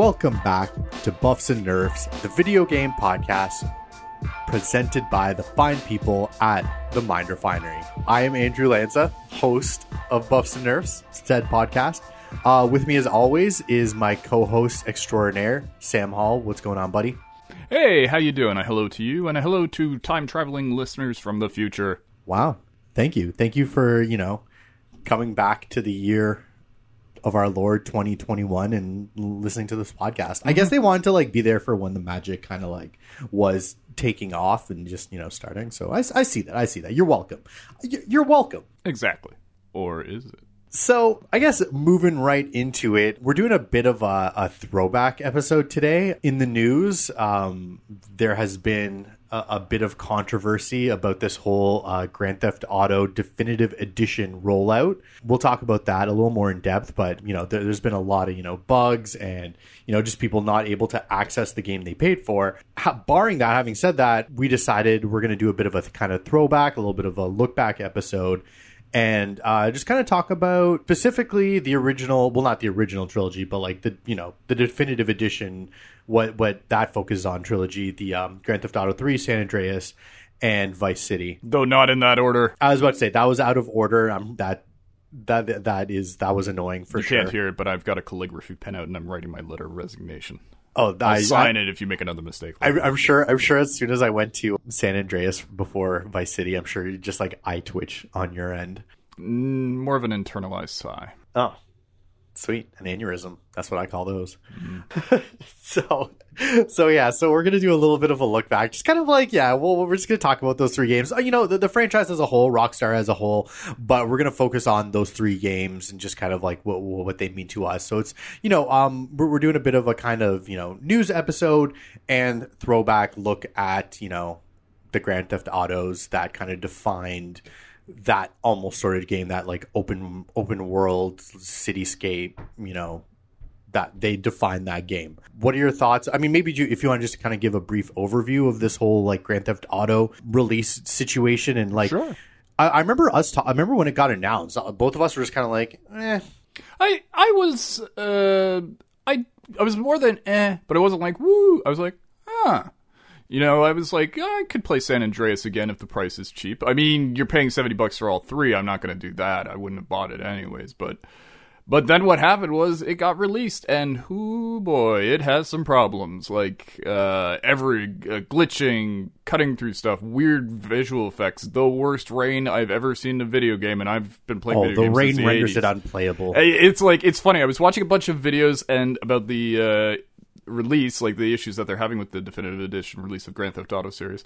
Welcome back to Buffs and Nerfs, the video game podcast presented by the fine people at the Mind Refinery. I am Andrew Lanca, host of Buffs and Nerfs, said podcast. Uh, with me, as always, is my co-host extraordinaire, Sam Hall. What's going on, buddy? Hey, how you doing? A hello to you, and a hello to time traveling listeners from the future. Wow, thank you, thank you for you know coming back to the year of our Lord 2021 and listening to this podcast. I guess they wanted to like be there for when the magic kind of like was taking off and just you know starting. So I, I see that. I see that. You're welcome. You're welcome. Exactly. Or is it? So I guess moving right into it, we're doing a bit of a, a throwback episode today. In the news, um, there has been a, a bit of controversy about this whole uh, Grand Theft Auto Definitive Edition rollout. We'll talk about that a little more in depth, but you know, there, there's been a lot of you know bugs and you know just people not able to access the game they paid for. Barring that, having said that, we decided we're going to do a bit of a kind of throwback, a little bit of a look back episode and uh, just kind of talk about specifically the original well not the original trilogy but like the you know the definitive edition what what that focuses on trilogy the um, grand theft auto 3 san andreas and vice city Though not in that order. i was about to say that was out of order um, that that that is that was annoying for You sure can't hear it, but I've got a calligraphy pen out and I'm writing my letter of resignation. oh I'll I, sign it if you make another mistake. I, I'm sure. I'm sure. As soon as I went to San Andreas before Vice City, I'm sure you just like eye twitch on your end. Mm, more of an internalized sigh. Oh, sweet. An aneurysm. That's what I call those. Mm-hmm. so, so yeah. So we're gonna do a little bit of a look back, just kind of like yeah. Well, we're just gonna talk about those three games. Uh, You know, the, the franchise as a whole, Rockstar as a whole, but we're gonna focus on those three games and just kind of like what what they mean to us. So it's you know, um, we're, we're doing a bit of a kind of you know news episode and throwback look at you know the Grand Theft Autos that kind of defined that almost sort of game that like open open world cityscape you know that they define that game what are your thoughts i mean maybe you, if you want to just kind of give a brief overview of this whole like grand theft auto release situation and like Sure. I, I remember us ta- i remember when it got announced uh, both of us were just kind of like eh I I was uh I I was more than eh, but I wasn't like woo. I was like ah. You know, I was like, I could play San Andreas again if the price is cheap. I mean, you're paying seventy bucks for all three. I'm not going to do that. I wouldn't have bought it anyways. But, but then what happened was it got released, and whoo boy, it has some problems like uh, every uh, glitching, cutting through stuff, weird visual effects, the worst rain I've ever seen in a video game, and I've been playing. oh video the games rain since the renders 80s. it unplayable It's like it's funny. I was watching a bunch of videos and about the uh, release, like the issues that they're having with the definitive edition release of Grand Theft Auto series,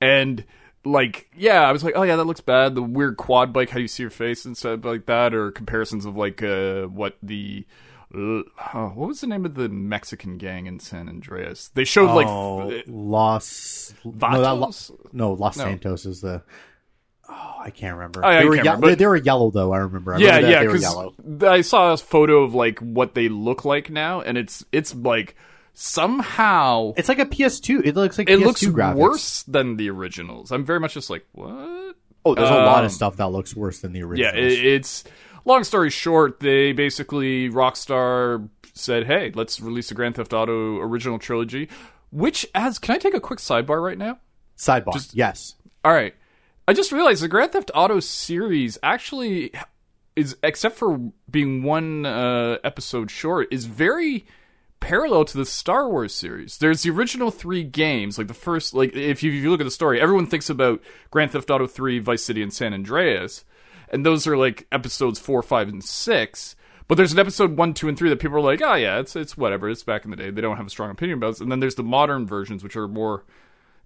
and like yeah, I was like, oh yeah, that looks bad. The weird quad bike, how you see your face and stuff like that, or comparisons of like uh, what the. Uh, oh, what was the name of the Mexican gang in San Andreas? They showed like oh f- los no, Vatos? no los No. santos is the oh i can't remember Oh, yeah, they, I were can't ye- remember, but- they were yellow though i remember I yeah, remember yeah, they were because yellow I saw a photo of like what they look like now, and it's it's like somehow It's like a PS2. It looks like it PS2 looks graphics. worse than the originals. I'm very much just like, what? Oh, there's a lot Um, of stuff that looks worse than the Yeah, originals. it, it's long story short, they basically Rockstar said, "Hey, let's release the Grand Theft Auto original trilogy." Which as can I take a quick sidebar right now? Sidebar. yes. All right. I just realized the Grand Theft Auto series actually is, except for being one uh, episode short, is very parallel to the Star Wars series. There's the original three games, like the first, like if you, if you look at the story, everyone thinks about Grand Theft Auto 3, Vice City, and San Andreas, and those are like episodes four, five, and six. But there's an episode one, two, and three that people are like, oh yeah, it's it's whatever. It's back in the day. They don't have a strong opinion about it. And then there's the modern versions, which are more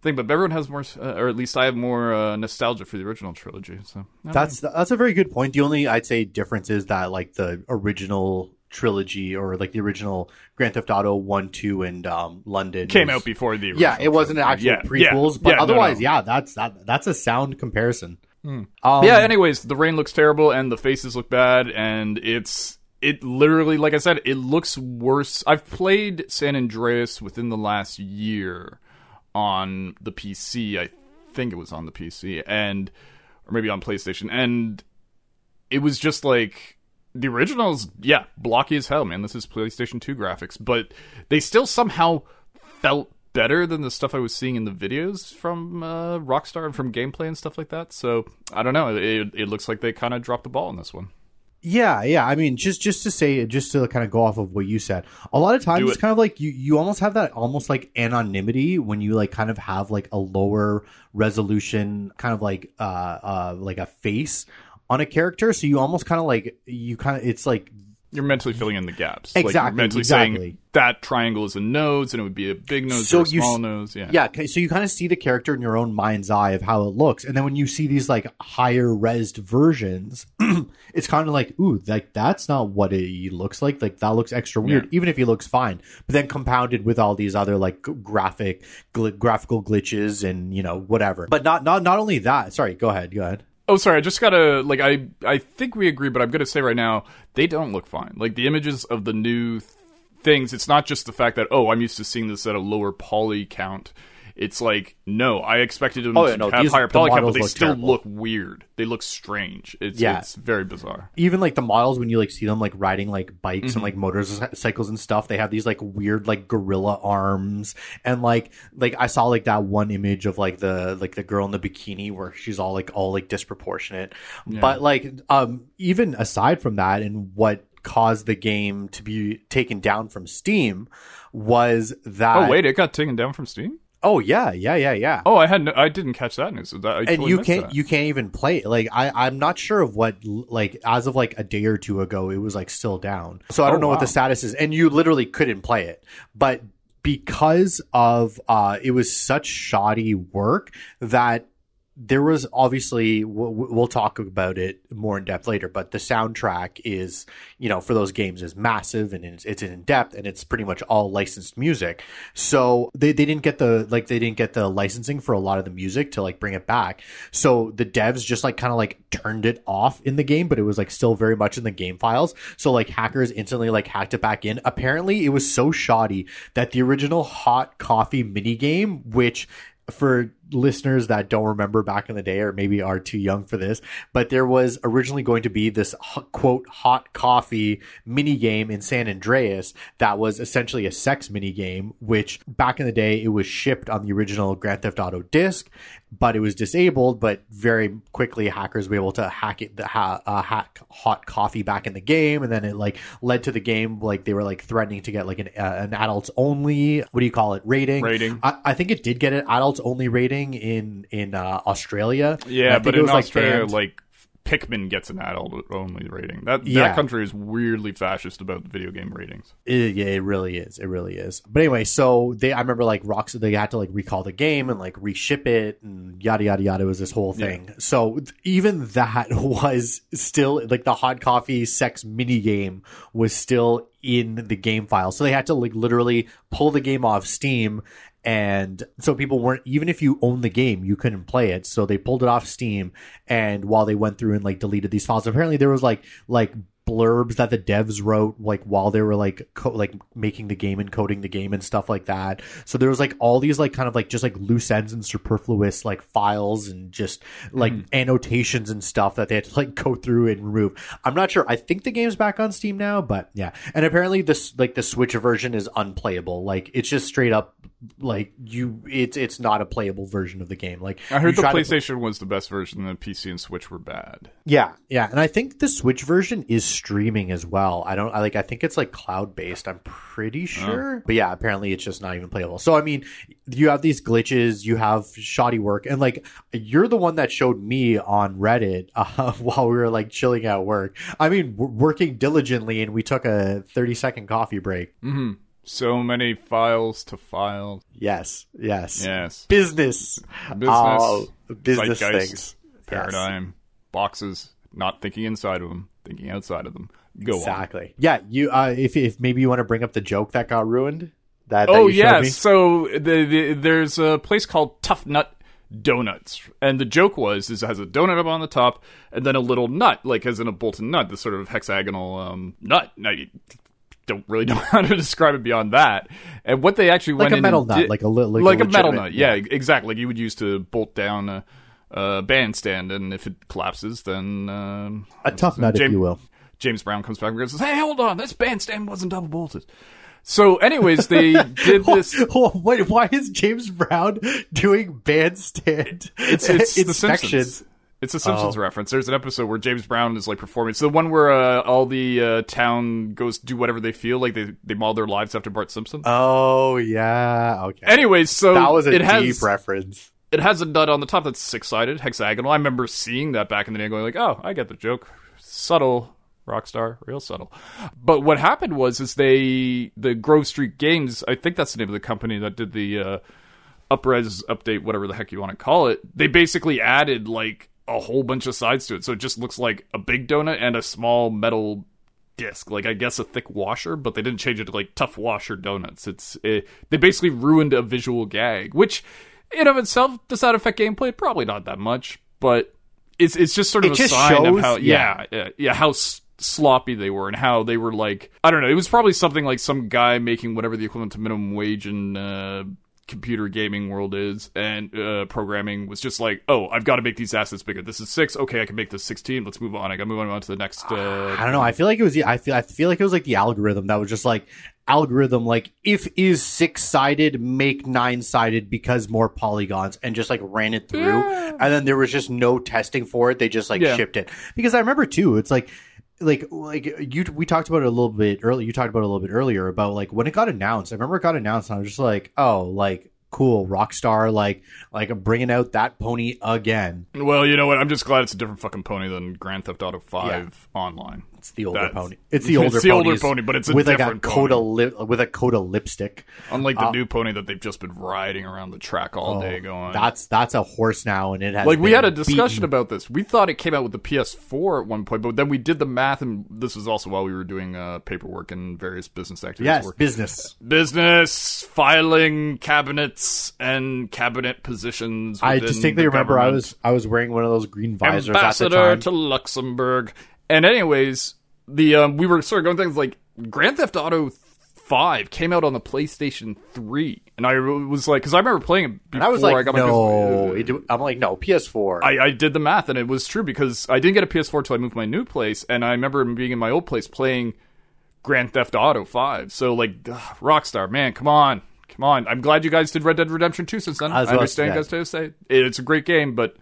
thing, but everyone has more, uh, or at least I have more uh, nostalgia for the original trilogy. So That's that's a very good point. The only I'd say difference is that like the original trilogy or like the original Grand Theft Auto 1, 2 and um London came was- out before the original Yeah, it wasn't trilogy. actual Yeah, prequels, yeah, but yeah, otherwise, no. yeah, that's that that's a sound comparison. Um, yeah. Anyways, the rain looks terrible and the faces look bad, and it's it literally, like I said, it looks worse. I've played San Andreas within the last year on the PC. I think it was on the PC, and or maybe on PlayStation, and it was just like the originals, yeah, blocky as hell, man. This is PlayStation 2 graphics, but they still somehow felt better than the stuff I was seeing in the videos from uh, Rockstar and from gameplay and stuff like that. So I don't know. It, it looks like they kind of dropped the ball on this one. Yeah, yeah. I mean, just just to say, just to kind of go off of what you said, a lot of times Do it's kind of like you you almost have that almost like anonymity when you like kind of have like a lower resolution, kind of like uh uh like a face on a character. So you almost kind of like you kind of it's like You're mentally filling in the gaps. like Exactly, you're mentally exactly. saying that triangle is a nose, and it would be a big nose So or a s- small nose. Yeah. Yeah, so you kind of see the character in your own mind's eye of how it looks, and then when you see these like higher resed versions, it's kind of like, ooh, like that's not what it looks like. Like that looks extra weird, Yeah. even if he looks fine. But then compounded with all these other like graphic, gl- graphical glitches and you know whatever. But not not not only that. Sorry, go ahead, go ahead. Oh, sorry. I just gotta like I I think we agree, but I'm gonna say right now they don't look fine. Like the images of the new th- things. It's not just the fact that oh I'm used to seeing this at a lower poly count. It's like no, I expected them Oh, to no, have these- higher the poly count, but models they look still terrible. look weird. They look strange. It's Yeah. it's very bizarre. even like the models when you like see them like riding like bikes Mm-hmm. and like motorcycles and stuff they have these like weird like gorilla arms and like like i saw like that one image of like the like the girl in the bikini where she's all like all like disproportionate but like um even aside from that and what caused the game to be taken down from steam was that Oh wait, it got taken down from Steam. Oh yeah yeah yeah yeah. Oh, I had no, I didn't catch that news. That, and totally you can't that. you can't even play like i i'm not sure of what like as of like a day or two ago it was like still down. So i don't Oh, know what the status is. And you literally couldn't play it. But because of uh it was such shoddy work that there was obviously we'll, we'll talk about it more in depth later but the soundtrack is you know for those games is massive and it's, it's in depth and it's pretty much all licensed music. So they, they didn't get the like they didn't get the licensing for a lot of the music to like bring it back. So the devs just like kind of like turned it off in the game but it was like still very much in the game files. So like hackers instantly like hacked it back in. Apparently it was so shoddy that the original hot coffee mini game which for listeners that don't remember back in the day or maybe are too young for this, but there was originally going to be this quote hot coffee mini game in San Andreas that was essentially a sex mini game, which back in the day it was shipped on the original Grand Theft Auto disc, but it was disabled. But very quickly hackers were able to hack it, the ha- uh, hack hot coffee back in the game, and then it like led to the game like they were like threatening to get like an uh, an adults only what do you call it rating Rating. I, I think it did get an adults only rating in in uh, Australia. Yeah, but it in was, like, Australia, banned. like, Pikmin gets an adult only rating. That Yeah. that country is weirdly fascist about video game ratings. It, yeah, it really is. It really is. But anyway, so they, I remember like Rocks, they had to like recall the game and like reship it and yada yada yada. It was this whole thing. So even that was still like the hot coffee sex mini game was still in the game file. So they had to like literally pull the game off Steam. And so people weren't, even if you own the game, you couldn't play it. So they pulled it off Steam. And while they went through and like deleted these files, apparently there was like, like blurbs that the devs wrote like while they were like co- like making the game and coding the game and stuff like that. So there was like all these like kind of like just like loose ends and superfluous like files and just like hmm. annotations and stuff that they had to like go through and remove. I'm not sure. I think the game's back on Steam now, but yeah. And apparently this like the Switch version is unplayable. Like it's just straight up like you it's it's not a playable version of the game. Like I heard the PlayStation was the best version, and the PC and Switch were bad. yeah, yeah, and I think the Switch version is streaming as well. I don't, I like, I think it's like cloud based. I'm pretty sure, but yeah, apparently it's just not even playable. So I mean, you have these glitches, you have shoddy work, and like you're the one that showed me on Reddit uh, while we were like chilling at work. I mean, working diligently, and we took a 30 second coffee break. So many files to file. Yes, yes, Yes, business, business, Oh, business zeitgeist, things. paradigm, boxes. Not thinking inside of them, thinking outside of them. Go on. Exactly. Yeah, you. Uh, if if maybe you want to bring up the joke that got ruined. That, Oh showed yeah, so the, the, there's a place called Tough Nut Donuts, and the joke was is it has a donut up on the top, and then a little nut, like as in a bolton nut, this sort of hexagonal um, nut. Now you don't really know how to describe it beyond that. And what they actually like went a metal nut, did- like a li- like, like a, legitimate- metal nut, yeah, exactly. Like you would use to bolt down a, a bandstand, and if it collapses, then um, a tough nut, if Jam- you will. James Brown comes back and says, "Hey, hold on, this bandstand wasn't double bolted." So, anyways, they did this. Wait, why is James Brown doing bandstand It's it's inspections? It's a Simpsons Oh. reference. There's an episode where James Brown is like performing. It's the one where uh, all the uh, town goes do whatever they feel, like they they model their lives after Bart Simpson. Oh yeah, okay. Anyways, so that was a it deep has reference. it has a nut on the top that's six sided, hexagonal. I remember seeing that back in the day, going like, "Oh, I get the joke." Subtle, Rockstar, real subtle. But what happened was, is they the Grove Street Games. I think that's the name of the company that did the uh, upres update, whatever the heck you want to call it. They basically added like a whole bunch of sides to it, so it just looks like a big donut and a small metal disc. Like i guess a thick washer but they didn't change it to like tough washer donuts. It's it, they basically ruined a visual gag which in of itself does that affect gameplay probably not that much but it's it's just sort of It a sign of how yeah. yeah yeah, yeah how s- sloppy they were and how they were like i don't know it was probably something like some guy making whatever the equivalent to minimum wage in uh computer gaming world is and uh, programming was just like oh i've got to make these assets bigger this is six okay i can make this 16 let's move on i gotta move on to the next uh, I don't know. I feel like it was. I feel. I feel like it was like the algorithm that was just like algorithm. Like if is six sided, make nine sided because more polygons, and just like ran it through. Yeah. And then there was just no testing for it. They just like Yeah. shipped it because I remember too. It's like. Like, like you, we talked about it a little bit earlier. You talked about it a little bit earlier about like when it got announced. I remember it got announced, and I was just like, "Oh, like cool, Rockstar, like, like bringing out that pony again." Well, you know what? I'm just glad it's a different fucking pony than Grand Theft Auto 5 online. It's the older That's- pony. It's the older. It's the older ponies pony, but it's a with like a different coda pony. lip with a coda lipstick. Unlike the new pony that they've just been riding around the track all day going. Oh, That's that's a horse now, and it has like we been had a discussion beaten. about this. We thought it came out with the PS4 at one point, but then we did the math, and this was also while we were doing uh, paperwork and various business activities. Yes, work. business. business filing cabinets and cabinet positions. I within distinctly the remember I government. was I was wearing one of those green visors at the ambassador time. to Luxembourg. And anyways, the um, we were sort of going things like Grand Theft Auto Five came out on the PlayStation Three, and I was like, because I remember playing it before and I was like, I got no. my. it do- I'm like, no, PS4. I, I did the math, and it was true because I didn't get a PS4 till I moved to my new place, and I remember being in my old place playing Grand Theft Auto Five. So like, ugh, Rockstar, man, come on, come on! I'm glad you guys did Red Dead Redemption Two since then. I I, was about to understand, say. guys, to say it's a great game, but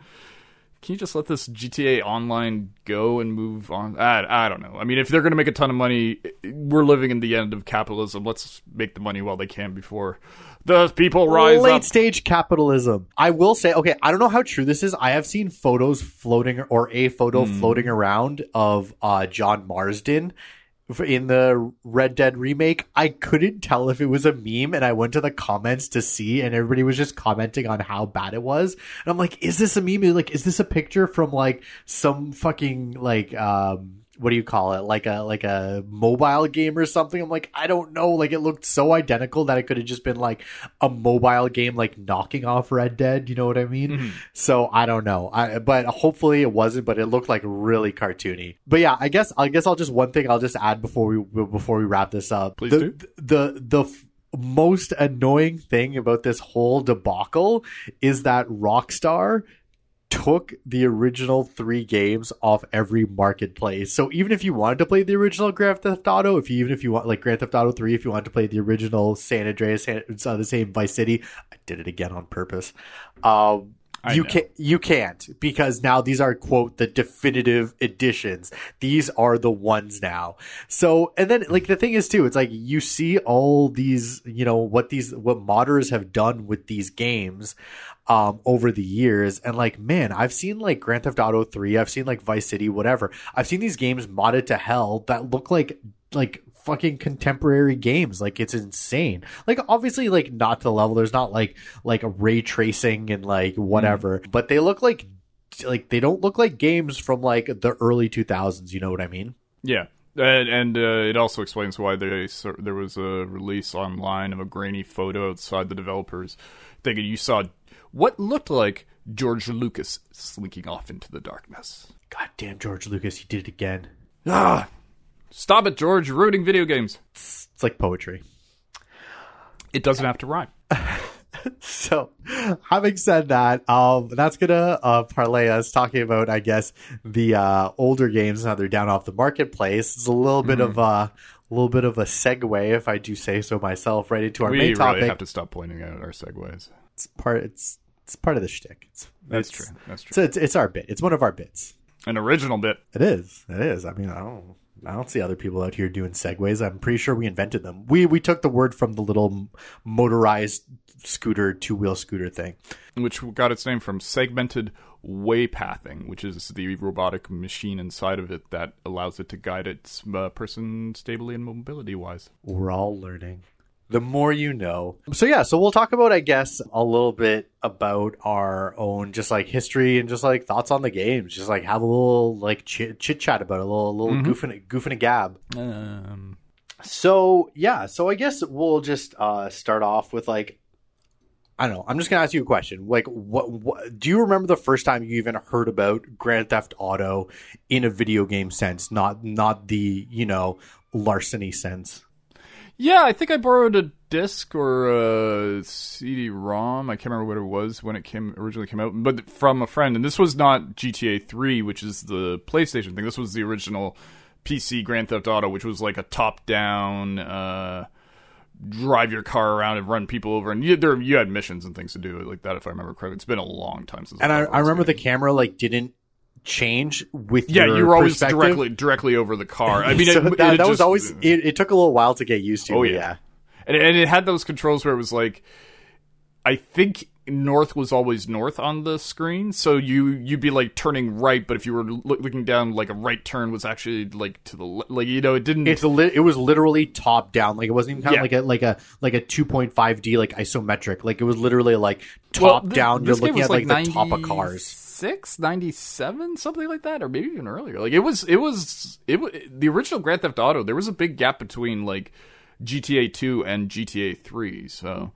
can you just let this GTA Online go and move on? I, I don't know. I mean, if they're going to make a ton of money, we're living in the end of capitalism. Let's make the money while they can before the people rise late up. stage capitalism. I will say, okay, I don't know how true this is. I have seen photos floating or a photo Hmm. floating around of uh, John Marston in the Red Dead remake. I couldn't tell if it was a meme, and I went to the comments to see, and everybody was just commenting on how bad it was. And I'm like, is this a meme? Like, is this a picture from like some fucking like um what do you call it? Like a like a mobile game or something. I'm like, I don't know. Like it looked so identical that it could have just been like a mobile game like knocking off Red Dead, you know what I mean? Mm-hmm. So I don't know. I but hopefully it wasn't, but it looked like really cartoony. But yeah, I guess I guess I'll just one thing I'll just add before we before we wrap this up. Please the, do. The the f- most annoying thing about this whole debacle is that Rockstar took the original three games off every marketplace. So even if you wanted to play the original Grand Theft Auto, if you even if you want like Grand Theft Auto 3, if you wanted to play the original San Andreas, San, uh, the same Vice City, I did it again on purpose. Um I you know. can you can't because now these are quote the definitive editions. These are the ones now. So and then like the thing is too, it's like you see all these, you know, what these what modders have done with these games um over the years and like man, I've seen like Grand Theft Auto 3, I've seen like Vice City, whatever. I've seen these games modded to hell that look like like fucking contemporary games like it's insane like obviously like not to the level there's not like like ray tracing and like whatever but they look like like they don't look like games from like the early 2000s you know what i mean Yeah. And, and uh, it also explains why they, there was a release online of a grainy photo outside the developers thinking you saw what looked like George Lucas slinking off into the darkness. god damn george lucas he did it again Ah! Stop it, George. You're ruining video games. it's, it's like poetry It doesn't have to rhyme. so, having said that, um, that's gonna uh, parlay us talking about, I guess, the uh, older games now they're down off the marketplace. It's a little bit of a little bit of a segue, if I do say so myself, right into our we main really topic. We have to stop pointing out our segues. It's part. It's it's part of the shtick. It's, That's it's- true. That's true. So it's it's our bit. It's one of our bits. An original bit. It is. It is. I mean, I don't. I don't see other people out here doing segways. I'm pretty sure we invented them. We we took the word from the little motorized scooter, two wheel scooter thing. which got its name from segmented waypathing, which is the robotic machine inside of it that allows it to guide its uh, person stably and mobility wise. We're all learning. The more you know. So yeah, so we'll talk about, I guess, a little bit about our own just like history and just like thoughts on the games. Just like have a little like chit chat about it, a little, a little goofing, goofing a gab. Um, So yeah, so I guess we'll just uh, start off with like I don't know. I'm just gonna ask you a question. Like, what, what do you remember the first time you even heard about Grand Theft Auto in a video game sense, not not the you know larceny sense? Yeah, I think I borrowed a disc or a CD-ROM. I can't remember what it was when it came originally came out, but from a friend. And this was not GTA 3, which is the PlayStation thing. This was the original PC Grand Theft Auto, which was like a top-down. Uh, drive your car around and run people over, and you, there you had missions and things to do like that. If I remember correctly, it's been a long time since. And I, I remember the camera like didn't change with yeah, you were always directly directly over the car. I mean, So it, that, it that was always it, it took a little while to get used to. Oh, but yeah. and, and it had those controls where it was like, I think north was always north on the screen, so you you'd be like turning right, but if you were loo- looking down, like a right turn was actually like to the like you know it didn't. It's a li- it was literally top down. Like it wasn't even kind Yeah. of like a like a like a 2.5D like isometric. Like it was literally like Well, top th- down. You're looking at like, the top of cars. 96, 97, something like that, or maybe even earlier. Like it was, it was, it was the original Grand Theft Auto. There was a big gap between like GTA two and GTA three. So,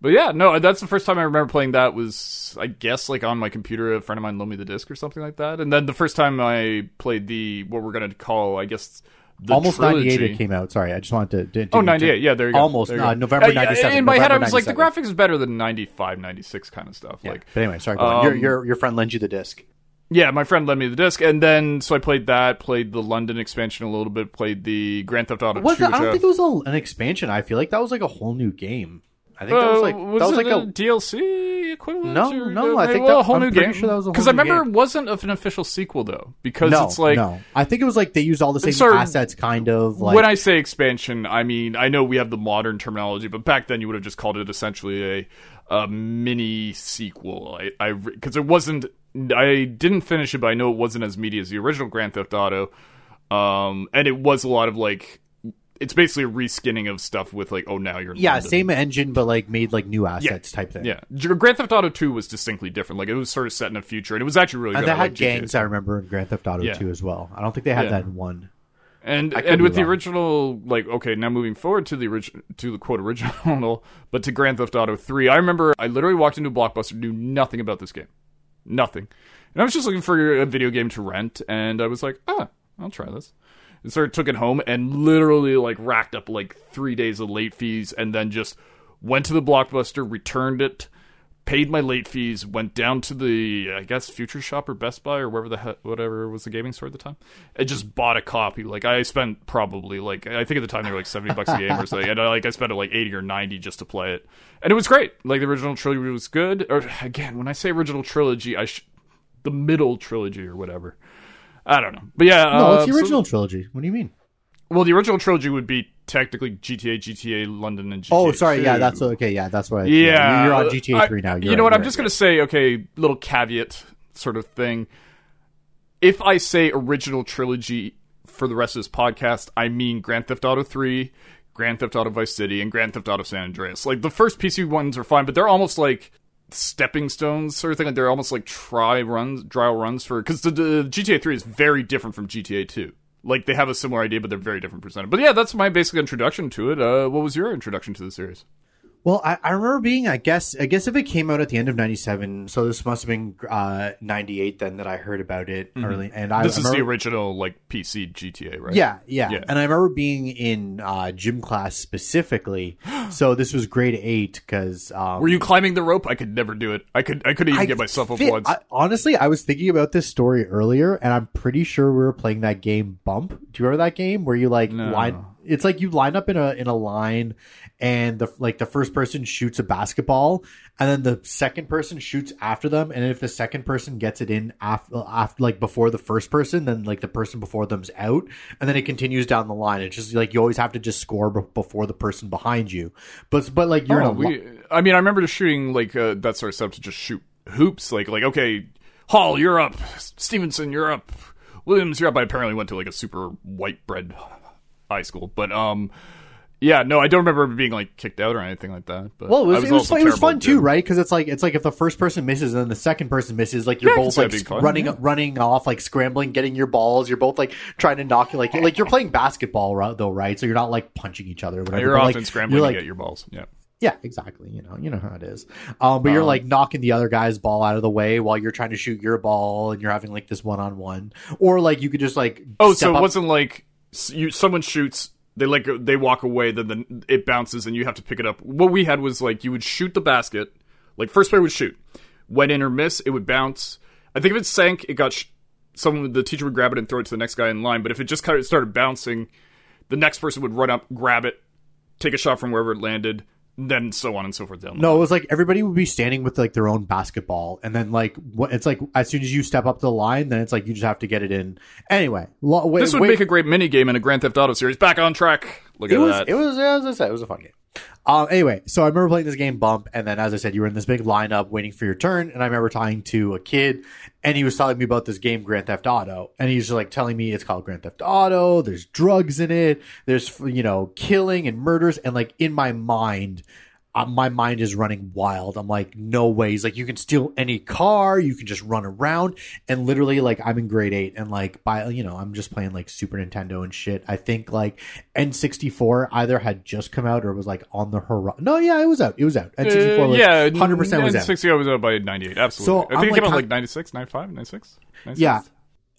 but yeah, no, that's the first time I remember playing that was I guess like on my computer. A friend of mine loaned me the disc or something like that, and then the first time I played the what we're gonna call I guess. The Almost trilogy. 98 it came out. Sorry, I just wanted to. to Oh, to- 98. Yeah, there you go. Almost. There you go. November Uh, yeah, 97. In my head, I November was like, the graphics is better than 95, 96 kind of stuff. Yeah. Like, but anyway, sorry. Go on. Your, Um, your your friend lends you the disc. Yeah, my friend lent me the disc, and then so I played that, played the London expansion a little bit, played the Grand Theft Auto Was 2. it, I don't think it was a, an expansion. I feel like that was like a whole new game. I think that was Uh, like was that was it like a DLC equivalent? No, or- no, I think well, that- a whole I'm new game. sure that was Because I remember game. it wasn't an official sequel though, because no, it's like no. I think it was like they used all the same Sorry, assets, kind of like when I say expansion, I mean I know we have the modern terminology, but back then you would have just called it essentially a, a mini sequel. I, I because it wasn't. I didn't finish it, but I know it wasn't as meaty as the original Grand Theft Auto, um, and it was a lot of like. It's basically a reskinning of stuff with like, oh, now you're in yeah, London. same engine, but like made like new assets type thing. Yeah, Grand Theft Auto Two was distinctly different. Like it was sort of set in a future, and it was actually really And good. they I had liked GTA. gangs. I remember in Grand Theft Auto Yeah. 2 as well. I don't think they had Yeah. that in one. And and with the original, like, okay, now moving forward to the original, to the quote original, but to Grand Theft Auto Three, I remember I literally walked into a Blockbuster, knew nothing about this game, nothing, and I was just looking for a video game to rent, and I was like, ah, I'll try this. And so I took it home and literally like racked up like three days of late fees, and then just went to the Blockbuster, returned it, paid my late fees, went down to the I guess Future Shop or Best Buy or wherever the he- whatever was the gaming store at the time, and just bought a copy. Like I spent probably like I think at the time they were like seventy bucks a game or something, and I, like I spent uh, like eighty or ninety just to play it, and it was great. Like the original trilogy was good. Or again, when I say original trilogy, I sh- the middle trilogy or whatever. I don't know, but yeah, No, uh, it's the so- original trilogy. What do you mean? well, the original trilogy would be technically GTA, GTA London, and GTA. Oh, sorry. Yeah, that's okay. Yeah, that's what. I, Yeah, you're on GTA I- 3 now. You know what? I'm you're just right. gonna say, okay, little caveat sort of thing. If I say original trilogy for the rest of this podcast, I mean Grand Theft Auto 3, Grand Theft Auto Vice City, and Grand Theft Auto San Andreas. Like the first PC ones are fine, but they're almost like stepping stones sort of thing. Like they're almost like try runs, trial runs for because the, the GTA 3 is very different from GTA 2. Like they have a similar idea, but they're very different presented. But yeah, that's my basic introduction to it. Uh, what was your introduction to the series? Well, I, I remember being, I guess, I guess if it came out at the end of '97, so this must have been uh, '98 then that I heard about it early. And I, Mm-hmm. This I is the original like PC GTA, right? Yeah, yeah, Yeah. And I remember being in uh, gym class specifically. so this was grade eight because um, Were you climbing the rope? I could never do it. I could. I couldn't even I get myself up fit- once. I, honestly, I was thinking about this story earlier, and I'm pretty sure we were playing that game Bump. Do you remember that game where you like No. line? It's like you line up in a in a line, and the like the first person shoots a basketball, and then the second person shoots after them, and if the second person gets it in after after like before the first person, then like the person before them's out, and then it continues down the line. It's just like you always have to just score b- before the person behind you, but but like you're in Oh, li- we, I mean, I remember just shooting like uh, that sort of stuff to just shoot hoops. Like, like okay, Hall, you're up. Stevenson, you're up. Williams, you're up. I apparently went to like a super white bread high school, but um, yeah, no, I don't remember being like kicked out or anything like that. But Well, it was, I it was, fun, it was fun too, right? Because it's like it's like if the first person misses and then the second person misses, like you're Yeah, both like that being sc- fun, running yeah. running off, like scrambling, getting your balls. You're both like trying to knock like like you're playing basketball, right, though, right? So you're not like punching each other. Or whatever, You're but, often like, scrambling you're, like, to get your balls. Yeah. yeah, exactly. You know, you know how it is. Um, but you're like knocking the other guy's ball out of the way while you're trying to shoot your ball, and you're having like this one on one, or like you could just like Oh, so it up- wasn't like you someone shoots, they like they walk away, then the, it bounces, and you have to pick it up. What we had was like you would shoot the basket, like first player would shoot, went in or miss, it would bounce. I think if it sank, it got sh- someone the teacher would grab it and throw it to the next guy in line. But if it just kind of started bouncing, the next person would run up, grab it, take a shot from wherever it landed, then so on and so forth down. the No, it was like everybody would be standing with like their own basketball, and then like what it's like as soon as you step up to the line, then it's like you just have to get it in. Anyway, lo- wait, This would wait, make a great mini game in a Grand Theft Auto series. Back on track. Look it at was that. it was as I said, it was a fun game. Um, anyway, so I remember playing this game Bump, and then as I said, you were in this big lineup waiting for your turn, and I remember talking to a kid, and he was telling me about this game Grand Theft Auto, and he's like telling me it's called Grand Theft Auto. There's drugs in it. There's you know killing and murders, and like in my mind. Uh, my mind is running wild. I'm like, no ways. Like, you can steal any car, you can just run around, and literally, like, I'm in grade eight, and like, by you know, I'm just playing like Super Nintendo and shit. I think like N64 either had just come out or was like on the horizon. No, yeah, it was out. It was out. N64 Uh, was yeah, 100 percent was out. 60 I was out by 98. Absolutely. So, I think I'm it like came out like 96, 95, 96? 96? Yeah.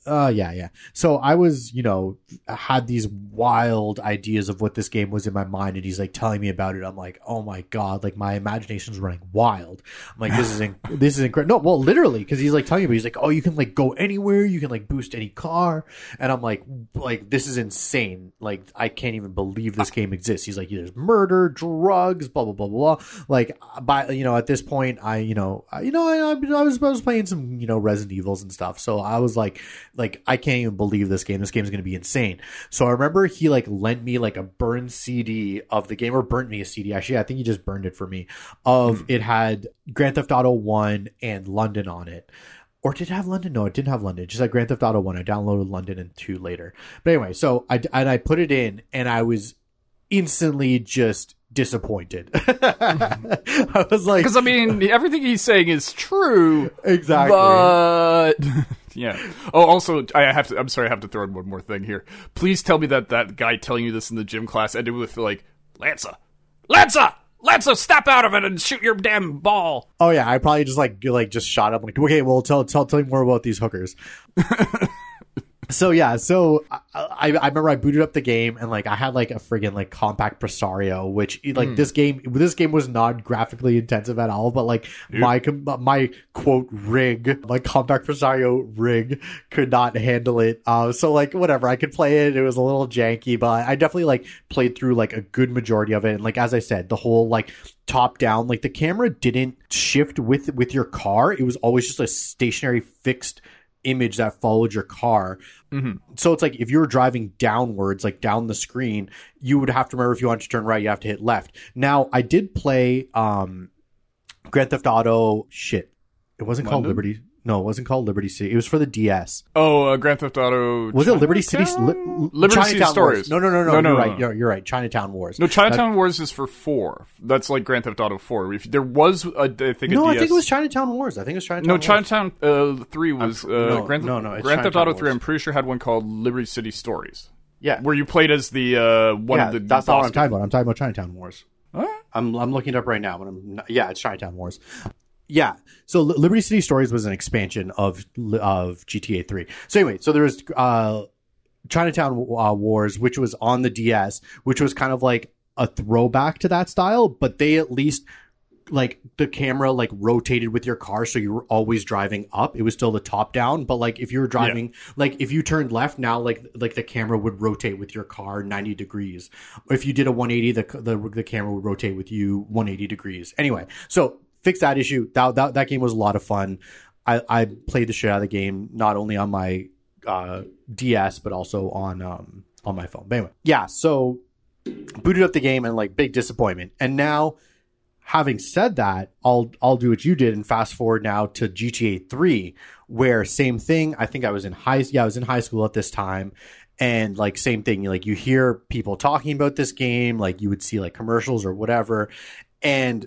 Uh, yeah, yeah. So I was, you know, had these wild ideas of what this game was in my mind, and he's like telling me about it. I'm like, oh my god, like my imagination's running wild. I'm like, this is in- this is incredible. No, well, literally, because he's like telling me, he's like, oh, you can like go anywhere, you can like boost any car, and I'm like, like this is insane. Like I can't even believe this game exists. He's like, there's murder, drugs, blah blah blah blah. blah. Like by you know, at this point, I you know, I, you know, I, I was I was playing some you know Resident Evils and stuff, so I was like like I can't even believe this game. This game is going to be insane. So I remember he like lent me like a burned CD of the game, or burnt me a CD. Actually, I think he just burned it for me. Of hmm. it had Grand Theft Auto One and London on it. Or did it have London? No, it didn't have London. It just had Grand Theft Auto One. I downloaded London and two later. But anyway, so I and I put it in, and I was instantly just disappointed. I was like, Because, I mean, everything he's saying is true. exactly. But yeah. Oh, also, I have to. I'm sorry, I have to throw in one more thing here. Please tell me that that guy telling you this in the gym class ended with like, Lanca, Lanca, Lanca, step out of it and shoot your damn ball. Oh yeah, I probably just like like just shot up like okay, well tell tell tell me more about these hookers. So yeah, so I, I I remember I booted up the game and like I had like a friggin' like Compaq Presario, which like this game this game was not graphically intensive at all, but like my my quote rig my Compaq Presario rig could not handle it. Uh, so like whatever, I could play it. It was a little janky, but I definitely like played through like a good majority of it. And like as I said, the whole like top down, like the camera didn't shift with with your car. It was always just a stationary fixed image that followed your car. So it's like if you were driving downwards, like down the screen, you would have to remember if you wanted to turn right, you have to hit left. Now I did play um Grand Theft Auto shit. It wasn't called Liberty. No, it wasn't called Liberty City. It was for the DS. Oh, uh, Grand Theft Auto. Was it Liberty City? Li- Liberty City Stories. Wars. No, no, no, no. No, no, you're no, right. no. You're, you're right. Chinatown Wars. No, Chinatown Wars is for four. That's like Grand Theft Auto Four. If there was, a, I think, a no, I think it was Chinatown Wars. I think it was Chinatown. No, Wars. Chinatown uh, Three was uh, no, Grand, no, no, Grand Theft Chinatown Auto Three. I'm pretty sure had one called Liberty City Stories, Yeah, where you played as the uh, one yeah. of the. That's not what I'm talking about. I'm talking about Chinatown Wars. Huh? I'm I'm looking it up right now. But I'm not, yeah, it's Chinatown Wars. Yeah. So Liberty City Stories was an expansion of of GTA 3. So anyway, so there was uh, Chinatown uh, Wars, which was on the DS, which was kind of like a throwback to that style, but they at least like the camera like rotated with your car so you were always driving up it was still the top down but like if you were driving like if you turned left now like like the camera would rotate with your car 90 degrees if you did a 180 the the, the camera would rotate with you 180 degrees anyway so fix that issue. That, that that game was a lot of fun. I i played the shit out of the game not only on my uh ds but also on um on my phone. But anyway yeah so booted up the game and like big disappointment. And now having said that, I'll I'll do what you did and fast forward now to GTA 3 where same thing, I think I was in high yeah, I was in high school at this time. And like same thing, like you hear people talking about this game, like you would see like commercials or whatever. And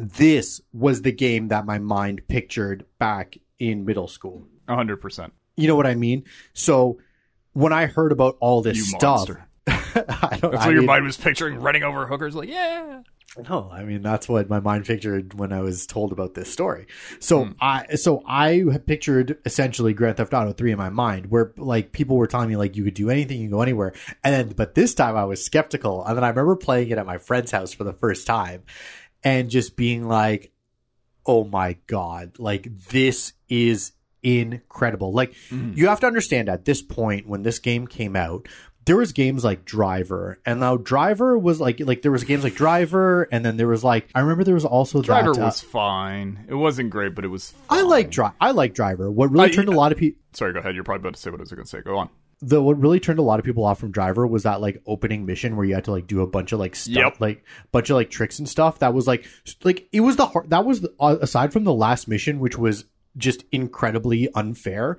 this was the game that my mind pictured back in middle school. 100%. You know what I mean? So when I heard about all this You stuff. I That's I what your mean- mind was picturing, running over hookers like, yeah. No, I mean that's what my mind pictured when I was told about this story. So hmm. I so I had pictured essentially Grand Theft Auto 3 in my mind where like people were telling me like you could do anything, you can go anywhere. And then but this time I was skeptical. And then I remember playing it at my friend's house for the first time and just being like oh my god, like this is incredible. Like you have to understand at this point when this game came out, there was games like Driver, and now Driver was like like there was games like Driver, and then there was like I remember there was also Driver that, uh, was fine. It wasn't great, but it was I like Driver. I like Driver. What really I- turned a lot of people Sorry, go ahead. You're probably about to say what I was going to say. Go on. The what really turned a lot of people off from Driver was that like opening mission where you had to like do a bunch of like stuff, Yep. like bunch of like tricks and stuff. That was like like it was the hard. That was the, uh, aside from the last mission, which was just incredibly unfair.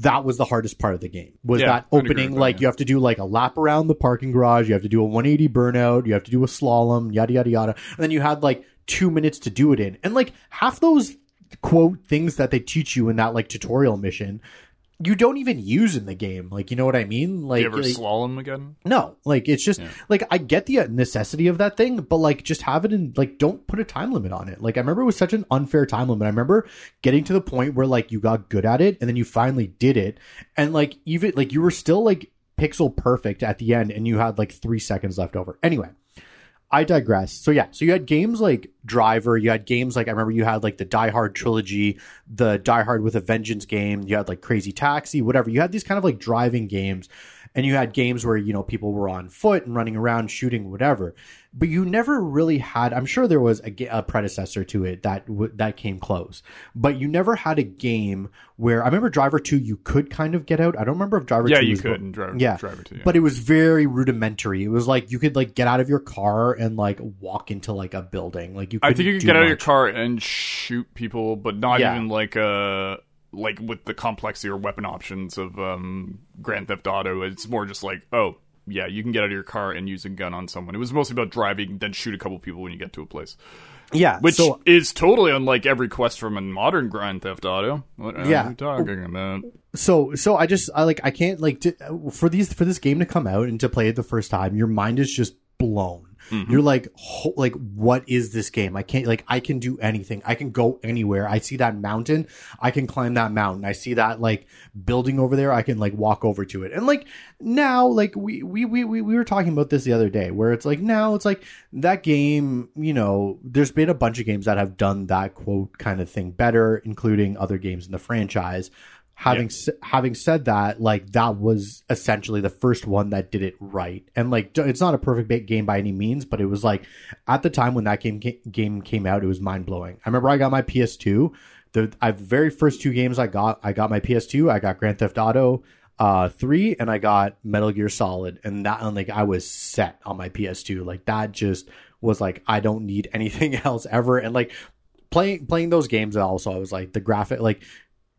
That was the hardest part of the game. Was Yeah, that opening? with that, like yeah. you have to do like a lap around the parking garage. You have to do a 180 burnout. You have to do a slalom. Yada yada yada. And then you had like two minutes to do it in. And like half those quote things that they teach you in that like tutorial mission you don't even use in the game like you know what i mean? Like, you ever like- slalom again? no like it's just like i get the uh, necessity of that thing but like just have it in like don't put a time limit on it. Like i remember it was such an unfair time limit. I remember getting to the point where like you got good at it and then you finally did it. And like even like you were still like pixel perfect at the end and you had like three seconds left over. Anyway I digress. So yeah, so you had games like Driver, you had games like I remember you had like the Die Hard trilogy, the Die Hard with a Vengeance game, you had like Crazy Taxi, whatever. You had these kind of like driving games and you had games where you know people were on foot and running around shooting whatever. But you never really had I'm sure there was a, a predecessor to it that w- that came close. But you never had a game where I remember Driver 2 you could kind of get out. I don't remember if Driver Yeah, 2 you was could in Driver, yeah, Driver 2. Yeah. but it was very rudimentary. It was like you could like get out of your car and like walk into like a building. Like you, I think you could get out of your car and shoot people, but not Yeah. even like uh like with the complexity or weapon options of um Grand Theft Auto. It's more just like, oh, yeah, you can get out of your car and use a gun on someone. It was mostly about driving, then shoot a couple people when you get to a place. Yeah, Which so is totally unlike every quest from a modern Grand Theft Auto. What are Yeah. you talking about? so so I just I like I can't like to, for these for this game to come out and to play it the first time, your mind is just blown. Mm-hmm. You're like, ho- like, what is this game? I can't, like, I can do anything. I can go anywhere. I see that mountain. I can climb that mountain. I see that, like, building over there. I can, like, walk over to it. And, like, now, like, we, we, we, we, we were talking about this the other day where it's like, now it's like that game, you know, there's been a bunch of games that have done that quote kind of thing better, including other games in the franchise having s having said that like that was essentially the first one that did it right. And like it's not a perfect game by any means but it was like at the time when that game game came out it was mind-blowing. I remember i got my ps2 the I, very first two games i got i got my ps2 i got grand theft auto uh 3 and i got metal gear solid. And that and like i was set on my ps2 like that just was like i don't need anything else ever. And like playing playing those games also i was like the graphic like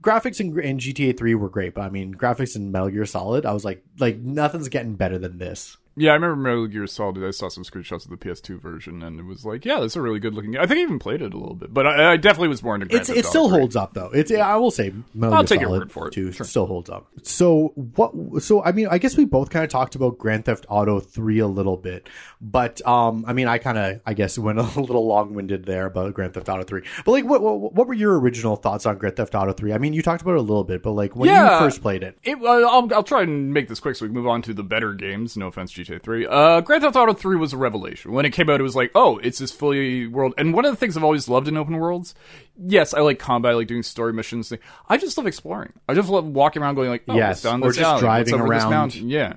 graphics in, GTA 3 were great, but I mean, graphics in Metal Gear Solid, I was like, like nothing's getting better than this. Yeah, I remember Metal Gear Solid. I saw some screenshots of the PS2 version, and it was like, yeah, that's a really good looking. Game. I think I even played it a little bit, but I, I definitely was more into. Grand it still holds up though. It's I will say Metal I'll Gear take your Solid word for it. 2 Sure. still holds up. So what? So I mean, I guess we both kind of talked about Grand Theft Auto three a little bit, but um, I mean, I kind of I guess went a little long winded there about Grand Theft Auto three. But like, what, what what were your original thoughts on Grand Theft Auto three? I mean, you talked about it a little bit, but like when Yeah. you first played it, It, I'll, I'll try and make this quick so we can move on to the better games. No offense, GTA 3. Uh, Grand Theft Auto 3 was a revelation. When it came out, it was like, oh, it's this fully world. And one of the things I've always loved in open worlds, yes, I like combat, I like doing story missions. I just love exploring. I just love walking around going like, oh, Yes, down or just alley? driving what's over this around. mountain? Yeah.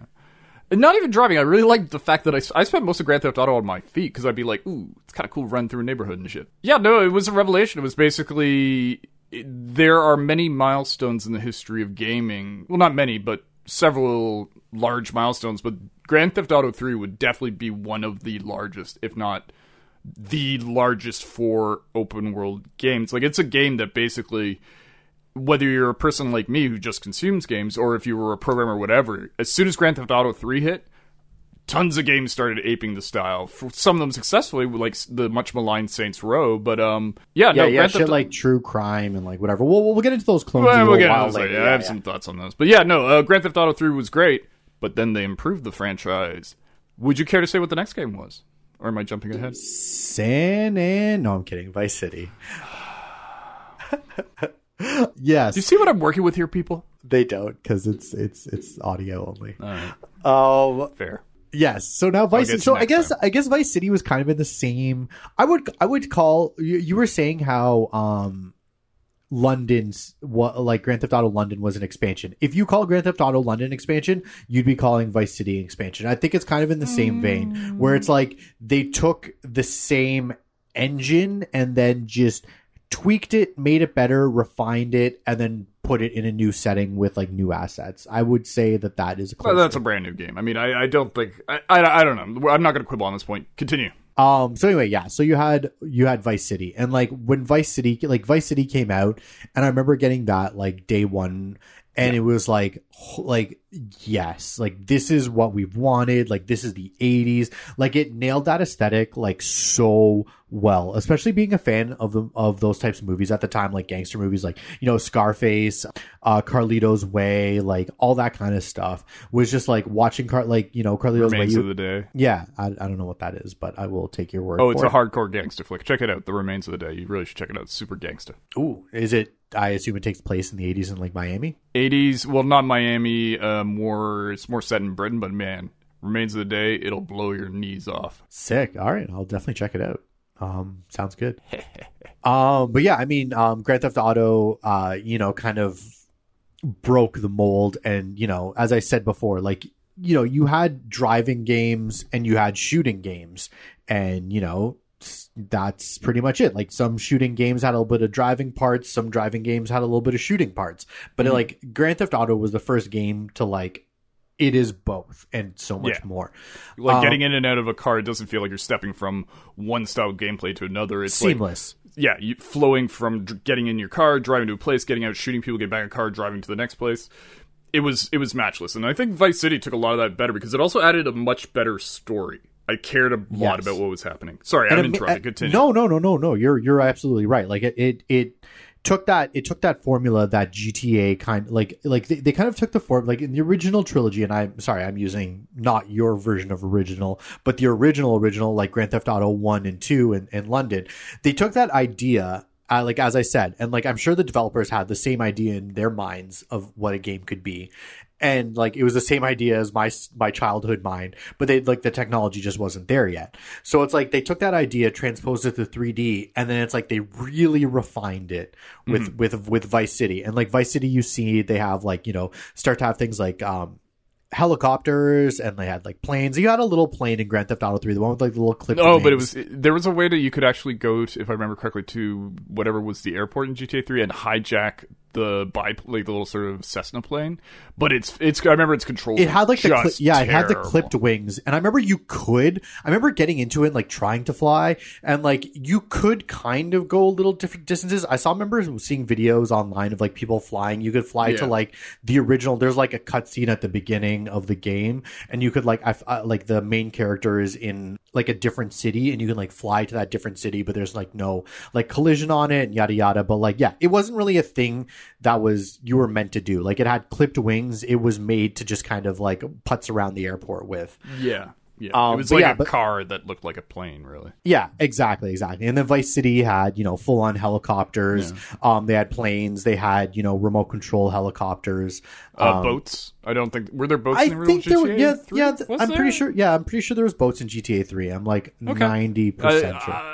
And not even driving. I really liked the fact that I, I spent most of Grand Theft Auto on my feet because I'd be like, ooh, it's kind of cool to run through a neighborhood and shit. Yeah, no, it was a revelation. It was basically there are many milestones in the history of gaming. Well, not many, but several large milestones. But Grand Theft Auto 3 would definitely be one of the largest, if not the largest for open world games. Like, it's a game that basically whether you're a person like me who just consumes games or if you were a programmer whatever, as soon as Grand Theft Auto 3 hit, tons of games started aping the style. For some of them successfully, like the much maligned Saints Row, but um yeah, yeah, no, yeah, shit like true crime and like whatever. We'll we'll get into those clones well, we'll get into those later. Yeah, I have some thoughts on those. But yeah, no, uh, Grand Theft Auto 3 was great, but then they improved the franchise. Would you care to say what the next game was? Or am I jumping ahead? San and no, I'm kidding. Vice City. yes, Do you see what I'm working with here, people? they don't because it's it's it's audio only. Right, Um, fair. Yes. So now Vice. you So I guess time. I guess Vice City was kind of in the same. I would I would call you, you were saying how um London's what like Grand Theft Auto London was an expansion. If you call Grand Theft Auto London expansion, you'd be calling Vice City expansion. I think it's kind of in the same vein where it's like they took the same engine and then just tweaked it, made it better, refined it, and then put it in a new setting with like new assets. I would say that that is Well, close. that's a brand new game. I mean, I, I don't think I, I I don't know. I'm not going to quibble on this point. Continue. Um. So anyway, yeah. So you had you had Vice City, and like when Vice City, like Vice City came out, and I remember getting that like day one, and it was like, like yes, like this is what we've wanted. Like this is the '80s. Like it nailed that aesthetic like so well. Especially being a fan of the of those types of movies at the time, like gangster movies, like you know Scarface, uh, Carlito's Way, like all that kind of stuff was just like watching Car like you know Carlito's Way. Remains You, of the Day. yeah, I, I don't know what that is, but I will take your word. Oh, it's a it. hardcore gangster flick. Check it out. The Remains of the Day. You really should check it out. It's super gangster. Ooh, is it? I assume it takes place in the 80s in like Miami. 80s. Well, not Miami. Uh, more. It's more set in Britain. But man, Remains of the Day. It'll blow your knees off. Sick. All right, I'll definitely check it out. Um, sounds good. um, but yeah, I mean, um, Grand Theft Auto, uh, you know, kind of broke the mold, and you know, as I said before, like you know, you had driving games and you had shooting games, and you know. That's pretty much it. Like some shooting games had a little bit of driving parts, some driving games had a little bit of shooting parts. But Mm-hmm. like Grand Theft Auto was the first game to like it is both and so much Yeah. more. Like Um, getting in and out of a car, it doesn't feel like you're stepping from one style of gameplay to another. It's like Seamless. yeah, you, flowing from getting in your car, driving to a place, getting out, shooting people, getting back in a car, driving to the next place. It was it was matchless, and I think Vice City took a lot of that better because it also added a much better story. I cared a lot Yes. about what was happening. Sorry, And I'm interrupting. uh, Continue. No, no, no, no, no. You're you're absolutely right. Like it, it, it took that it took that formula that GTA kind like like they, they kind of took the form like in the original trilogy. And I'm sorry, I'm using not your version of original, but the original original like Grand Theft Auto one and two in, in London. They took that idea. Uh, like as I said, and like I'm sure the developers had the same idea in their minds of what a game could be, and like it was the same idea as my my childhood mind but they like the technology just wasn't there yet. So it's like they took that idea transposed it to 3d and then it's like they really refined it with with with vice city. And like vice city you see they have like you know start to have things like um helicopters and they had like planes. You had a little plane in grand theft auto 3 the one with like the little clip No, but it was there was a way that you could actually go, to, if I remember correctly, to whatever was the airport in GTA 3 and hijack the bi like the little sort of Cessna plane, but it's it's I remember it's controlled. It had like the cli- yeah, it had the clipped wings, and I remember you could. I remember getting into it, like trying to fly, and like you could kind of go a little different distances. I saw, remember seeing videos online of like people flying. You could fly to like the original. There's like a cutscene at the beginning of the game, and you could like, I, I like the main character is in like a different city, and you can like fly to that different city, but there's like no like collision on it, and yada yada. But like, yeah, it wasn't really a thing that was you were meant to do. Like it had clipped wings. It was made to just kind of like putz around the airport with. Yeah, yeah. Um, it was like yeah, a but- car that looked like a plane, really. Yeah, exactly, exactly. And then Vice City had, you know, full on helicopters. Um, they had planes. They had, you know, remote control helicopters. Uh, Um, boats. I don't think were there boats I in the think there were, GTA yeah, 3? yeah. Was I'm there? pretty sure. Yeah, I'm pretty sure there was boats in GTA 3. I'm like Okay. ninety percent sure. I,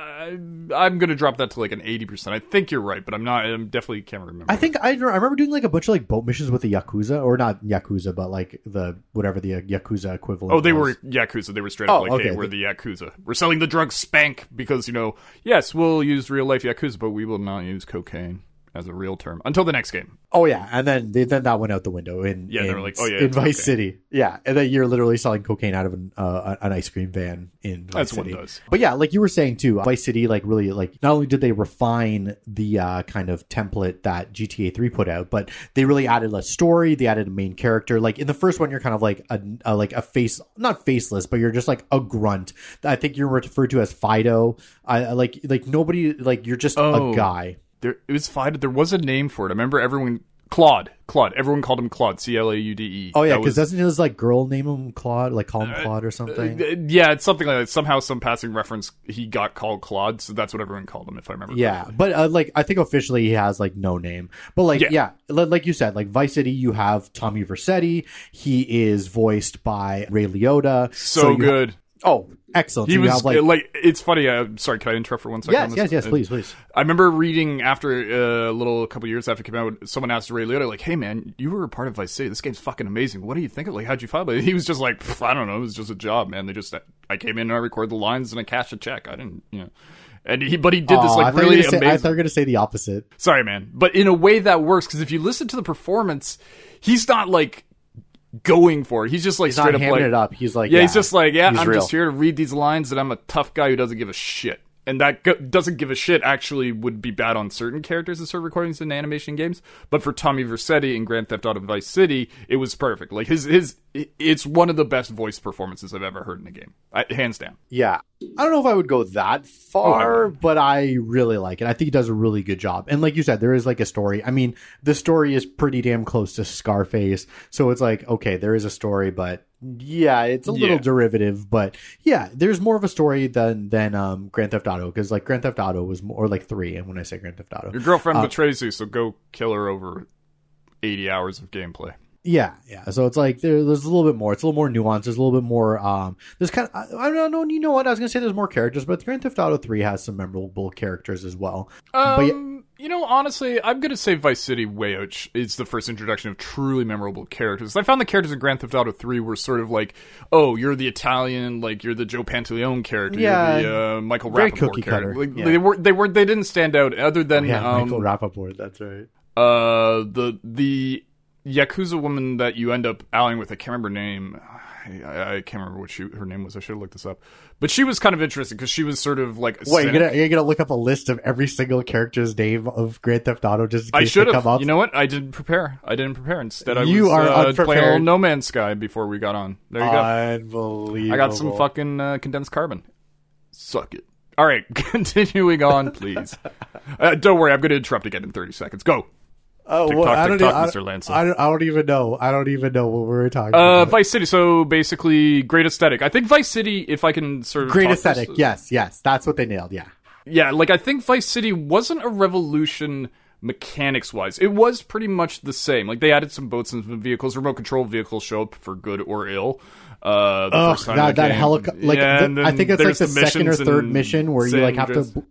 I'm gonna drop that to like an eighty percent. I think you're right, but I'm not. I'm definitely can't remember. I think I, I remember doing like a bunch of like boat missions with the Yakuza, or not Yakuza, but like the whatever the uh, Yakuza equivalent. Oh, they was. were yakuza. They were straight up Oh, like, okay. "Hey, we're the yakuza. We're selling the drug Spank because you know, yes, we'll use real life yakuza, but we will not use cocaine as a real term until the next game." Oh yeah, and then they, then that went out the window in Yeah, they in, were like, "Oh, yeah, in Vice okay." City. Yeah, and then you're literally selling cocaine out of an uh, an ice cream van in Vice That's City. it does. But yeah, like you were saying too, Vice City like really like not only did they refine the uh, kind of template that GTA 3 put out, but they really added a story. They added a main character. Like in the first one, you're kind of like a, a like a face, not faceless, but you're just like a grunt. I think you're referred to as Fido. I I like like nobody like you're just Oh. a guy. There, it was fine. There was a name for it. I remember everyone Claude. Claude. Everyone called him Claude. C L A U D E. Oh yeah, because doesn't his like girl name him Claude, like call him Claude or something? Uh, yeah, it's something like that. Somehow, some passing reference, he got called Claude, so that's what everyone called him, if I remember. Yeah, but uh, like I think officially he has like no name. But like Yeah. yeah, li- like you said, like Vice City, you have Tommy Vercetti. He is voiced by Ray Liotta. So, you- good. oh, excellent. He So was have, like, like, it's funny. Uh, sorry, can I interrupt for one second? on yes, this? yes, yes. Uh, Please, please. I remember reading after uh, a little couple years after it came out, someone asked Ray Liotta, like, "Hey man, you were a part of Vice City. This game's fucking amazing. What do you think of? Like, how'd you find it?" He was just like, "I don't know. It was just a job, man. They just I came in and I recorded the lines and I cashed a check. I didn't, you know." And he, but he did this like really gonna say- amazing. I thought you were gonna say the opposite. Sorry, man, but in a way that works because if you listen to the performance, he's not like going for it. He's just like He's straight up like, it up. He's like, yeah, he's just like, yeah, I'm real. just here to read these lines, and I'm a tough guy who doesn't give a shit. And that go- doesn't give a shit actually would be bad on certain characters in certain recordings in animation games. But for Tommy Vercetti in Grand Theft Auto Vice City, it was perfect. Like his his, it's one of the best voice performances I've ever heard in a game, I, hands down. Yeah. I don't know if I would go that far, but I really like it. I think he does a really good job. And like you said, there is like a story. I mean, the story is pretty damn close to Scarface. So it's like, okay, there is a story, but yeah, it's a little Yeah. derivative, but yeah, there's more of a story than than um Grand Theft Auto because like Grand Theft Auto was more like 3 and when I say Grand Theft Auto. Your girlfriend Uh, betrays you, so go kill her over eighty hours of gameplay. Yeah, yeah. So it's like there, there's a little bit more. It's a little more nuanced. There's a little bit more. Um, there's kind of I, I don't know. You know what? I was gonna say there's more characters, but Grand Theft Auto Three has some memorable characters as well. but yeah, Um, you know, honestly, I'm gonna say Vice City way out sh- is the first introduction of truly memorable characters. I found the characters in Grand Theft Auto 3 were sort of like, oh, you're the Italian, like you're the Joe Pantoliano character, Yeah, you're the uh, Michael very Rapaport character. Like, yeah. They were, they were, they didn't stand out other than yeah, um, Michael Rapaport. That's right. uh, the the yakuza woman that you end up allying with. I can't remember her name. I, I can't remember what she her name was. I should have looked this up. But she was kind of interesting because she was sort of like Wait, you're gonna you're gonna look up a list of every single character's name of Grand Theft Auto just I should have. You know what? I didn't prepare. I didn't prepare. Instead, I You was are uh, playing a little No Man's Sky before we got on. There you go. Unbelievable. I got some fucking uh, condensed carbon. Suck it. All right, continuing on, please. Uh, don't worry, I'm going to interrupt again in 30 seconds. Go. Oh, TikTok, well, I don't, TikTok, I, Mr. Lanson. I don't, I don't even know. I don't even know what we were talking Uh, about. Vice City. So basically, great aesthetic. I think Vice City, if I can sort of Great talk aesthetic. this- Yes, yes, that's what they nailed. Yeah. yeah, like I think Vice City wasn't a revolution mechanics wise. It was pretty much the same. Like they added some boats and some vehicles. Remote control vehicles show up for good or ill. Uh, the time that that helicopter. Like Yeah, the- I think it's like there's the, second or third mission where you like have to.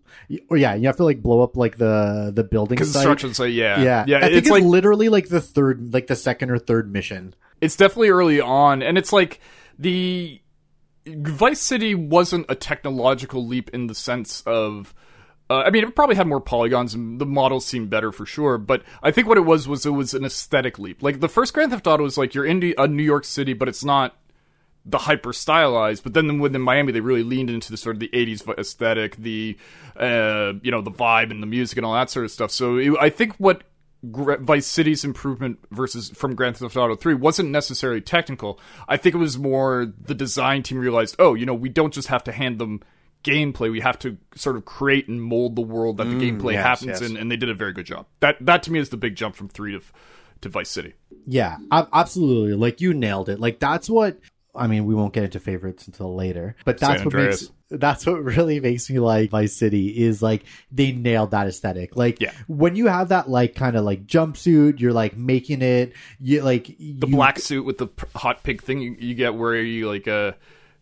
Or yeah, you have to like blow up like the the building site. construction site. Yeah, Yeah, yeah. I think it's it's, like literally like the third, like the second or third mission. it's definitely early on, and it's like the Vice City wasn't a technological leap in the sense of Uh, I mean, it probably had more polygons and the models seemed better for sure. But I think what it was was it was an aesthetic leap. Like the first Grand Theft Auto was like you're in a New York City, but it's not the hyper stylized. But then within Miami, they really leaned into the sort of the '80s aesthetic, the uh, you know the vibe and the music and all that sort of stuff. So it, I think what Vice City's improvement versus from Grand Theft Auto 3 wasn't necessarily technical. I think it was more the design team realized, oh, you know, we don't just have to hand them gameplay. We have to sort of create and mold the world that the gameplay yes, happens yes. in, and they did a very good job. That that to me is the big jump from three to to Vice City. Yeah, absolutely. Like you nailed it. Like that's what I mean. We won't get into favorites until later, but that's San what Andreas. makes that's what really makes me like Vice City is like they nailed that aesthetic. Like Yeah. when you have that like kind of like jumpsuit, you're like making it. You like The black suit with the hot pig thing you, you get where you like uh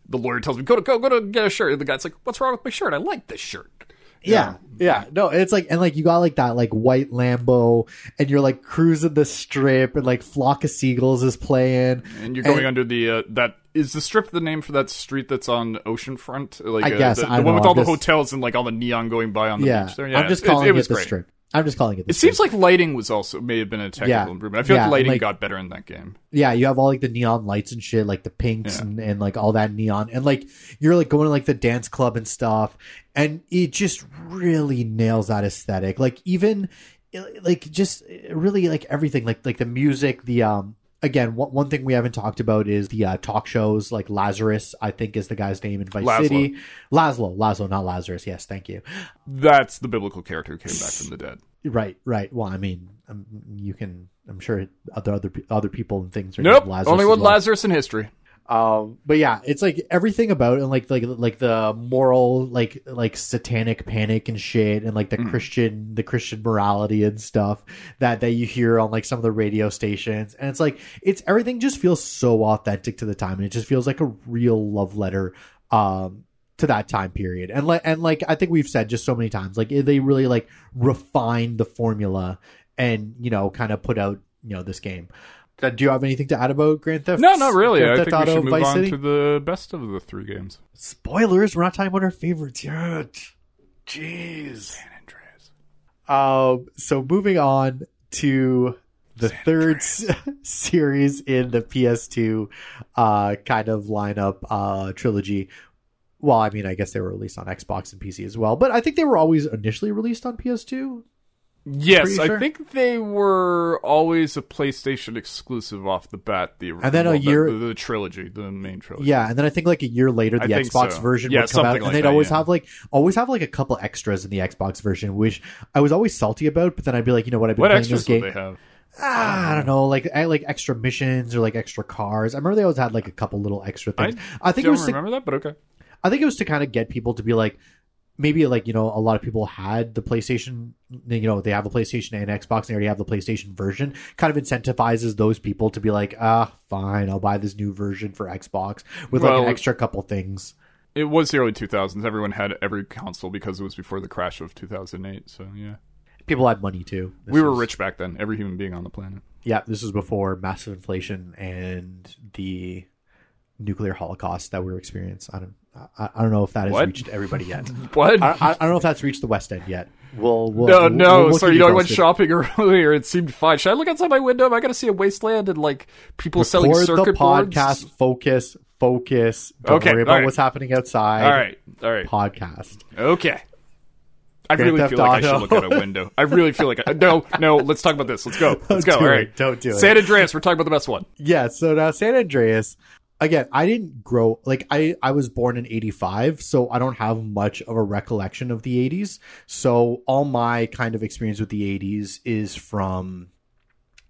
the lawyer tells me go to go go to get a shirt and the guy's like what's wrong with my shirt I like this shirt Yeah, yeah, no, it's like and like you got like that like white Lambo, and you're like cruising the strip, and like flock of seagulls is playing, and you're going under the uh, that is the strip the name for that street that's on oceanfront? Like I uh, guess, the, I the one know, with all I'm the just- hotels and like all the neon going by on the yeah. beach there? Yeah. I'm just calling it, it, was the great. strip. I'm just calling it. The it seems like lighting was also may have been a technical Yeah. improvement I feel Yeah, like lighting like- got better in that game yeah, you have all like the neon lights and shit, like the pinks Yeah. and, and like all that neon, and like you're like going to like the dance club and stuff, and it just really nails that aesthetic. Like even like just really like everything, like like the music, the um. Again, one, one thing we haven't talked about is the uh, talk shows. Like Lazarus, I think is the guy's name in Vice Lazlow. City. Lazlow, Lazlow, not Lazarus. Yes, thank you. that's the biblical character who came back from the dead Right, right. Well, I mean, um, you can. I'm sure other other other people and things are nope Lazarus only one well. Lazarus in history Um, but yeah, it's like everything about it, and like like like the moral, like like satanic panic and shit, and like the Christian the Christian morality and stuff that that you hear on like some of the radio stations, and it's like it's everything just feels so authentic to the time, and it just feels like a real love letter. Um, to that time period. And like and like i think we've said just so many times like they really like refined the formula and you know kind of put out you know this game do you have anything to add about grand theft no not really. Grand I Theft think we Auto should move Vice on City? to the best of the three games. Spoilers we're not talking about our favorites yet. Jeez. San Andreas. Um so moving on to the third s- series in the ps2 uh kind of lineup uh trilogy. Well i mean i guess they were released on xbox and pc as well but i think they were always initially released on ps2 Yes, sure? I think they were always a PlayStation exclusive off the bat. The And then well, the- year- the, the trilogy, the main trilogy. Yeah, and then I think like a year later, the I Xbox so. version Yeah, would come out, something and they'd that, always yeah. have like always have like a couple extras in the Xbox version, which I was always salty about. But then I'd be like, you know what? I've been What playing extras this game. they have? Ah, I don't know, like eh, like extra missions or like extra cars. I remember they always had like a couple little extra things. I, think it was to, remember that, but okay. I think it was to kind of get people to be like, maybe like you know a lot of people had the PlayStation, you know they have a PlayStation and Xbox, and they already have the PlayStation version. Kind of incentivizes those people to be like, ah, fine, I'll buy this new version for Xbox with like an extra couple things. It was the early 2000s. Everyone had every console because it was before the crash of 2008. So yeah, People had money too. This we were rich back then. Every human being on the planet. Yeah, this was before massive inflation and the nuclear holocaust that we were experiencing. I don't, I, I don't know if that has What? reached everybody yet. What? I, I, I don't know if that's reached the West End yet. We'll, we'll no, we'll- no. we'll sorry, keep you know, I went posted. shopping earlier. It seemed fine. Should I look outside my window? Am I going to see a wasteland and like people selling Record circuit the boards? podcast. Focus. Focus. Don't Okay, worry about all right. what's happening outside. All right, all right, Podcast. okay. I Grand really Theft feel like I Auto. should look out a window. I really feel like I, no, no. Let's talk about this. Let's go. Let's go. do All it. right, Don't do it. San Andreas. We're talking about the best one. Yeah, so now San Andreas, again, I didn't grow like I I was born in 85, so I don't have much of a recollection of the 80s. So all my kind of experience with the 80s is from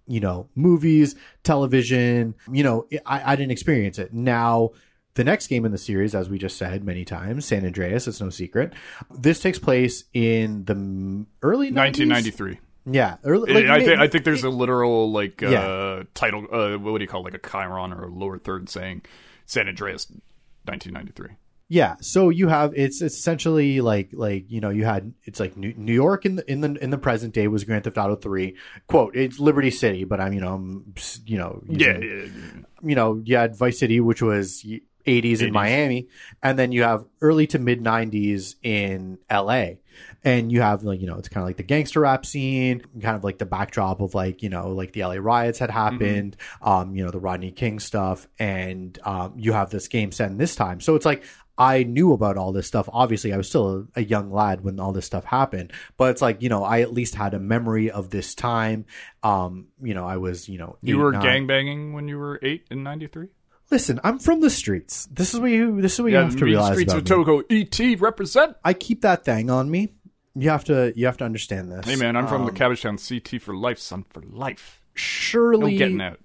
you know, movies, television, you know, I I didn't experience it. Now the next game in the series, as we just said many times, San Andreas, it's no secret. This takes place in the early 90s? 1993. Yeah, early, like, I, think I think there's a literal like uh, Yeah. title. Uh, what do you call it? like a chiron or a lower third saying San Andreas, 1993. Yeah, so you have it's essentially like like you know you had it's like New, New York in the in the in the present day was Grand Theft Auto three quote it's Liberty City but I'm you know I'm, you know Yeah, yeah, yeah. you know you had Vice City which was 80s in Miami, and then you have early to mid 90s in LA. And you have like, you know, it's kind of like the gangster rap scene, kind of like the backdrop of like, you know, like the LA riots had happened, um, you know, the Rodney King stuff, and um, you have this game set in this time. So it's like I knew about all this stuff. Obviously, I was still a, a young lad when all this stuff happened, but it's like, you know, I at least had a memory of this time. Um, you know, I was, you know, You eight, were nine. gangbanging when you were eight in '93. Listen, I'm from the streets. This is what you. This is what you have to realize streets about of. Togo. ET represent. I keep that thing on me. You have to. You have to understand this. Hey man, I'm from the Um, Cabbagetown. CT for life, son for life. Surely, no Surely, getting out.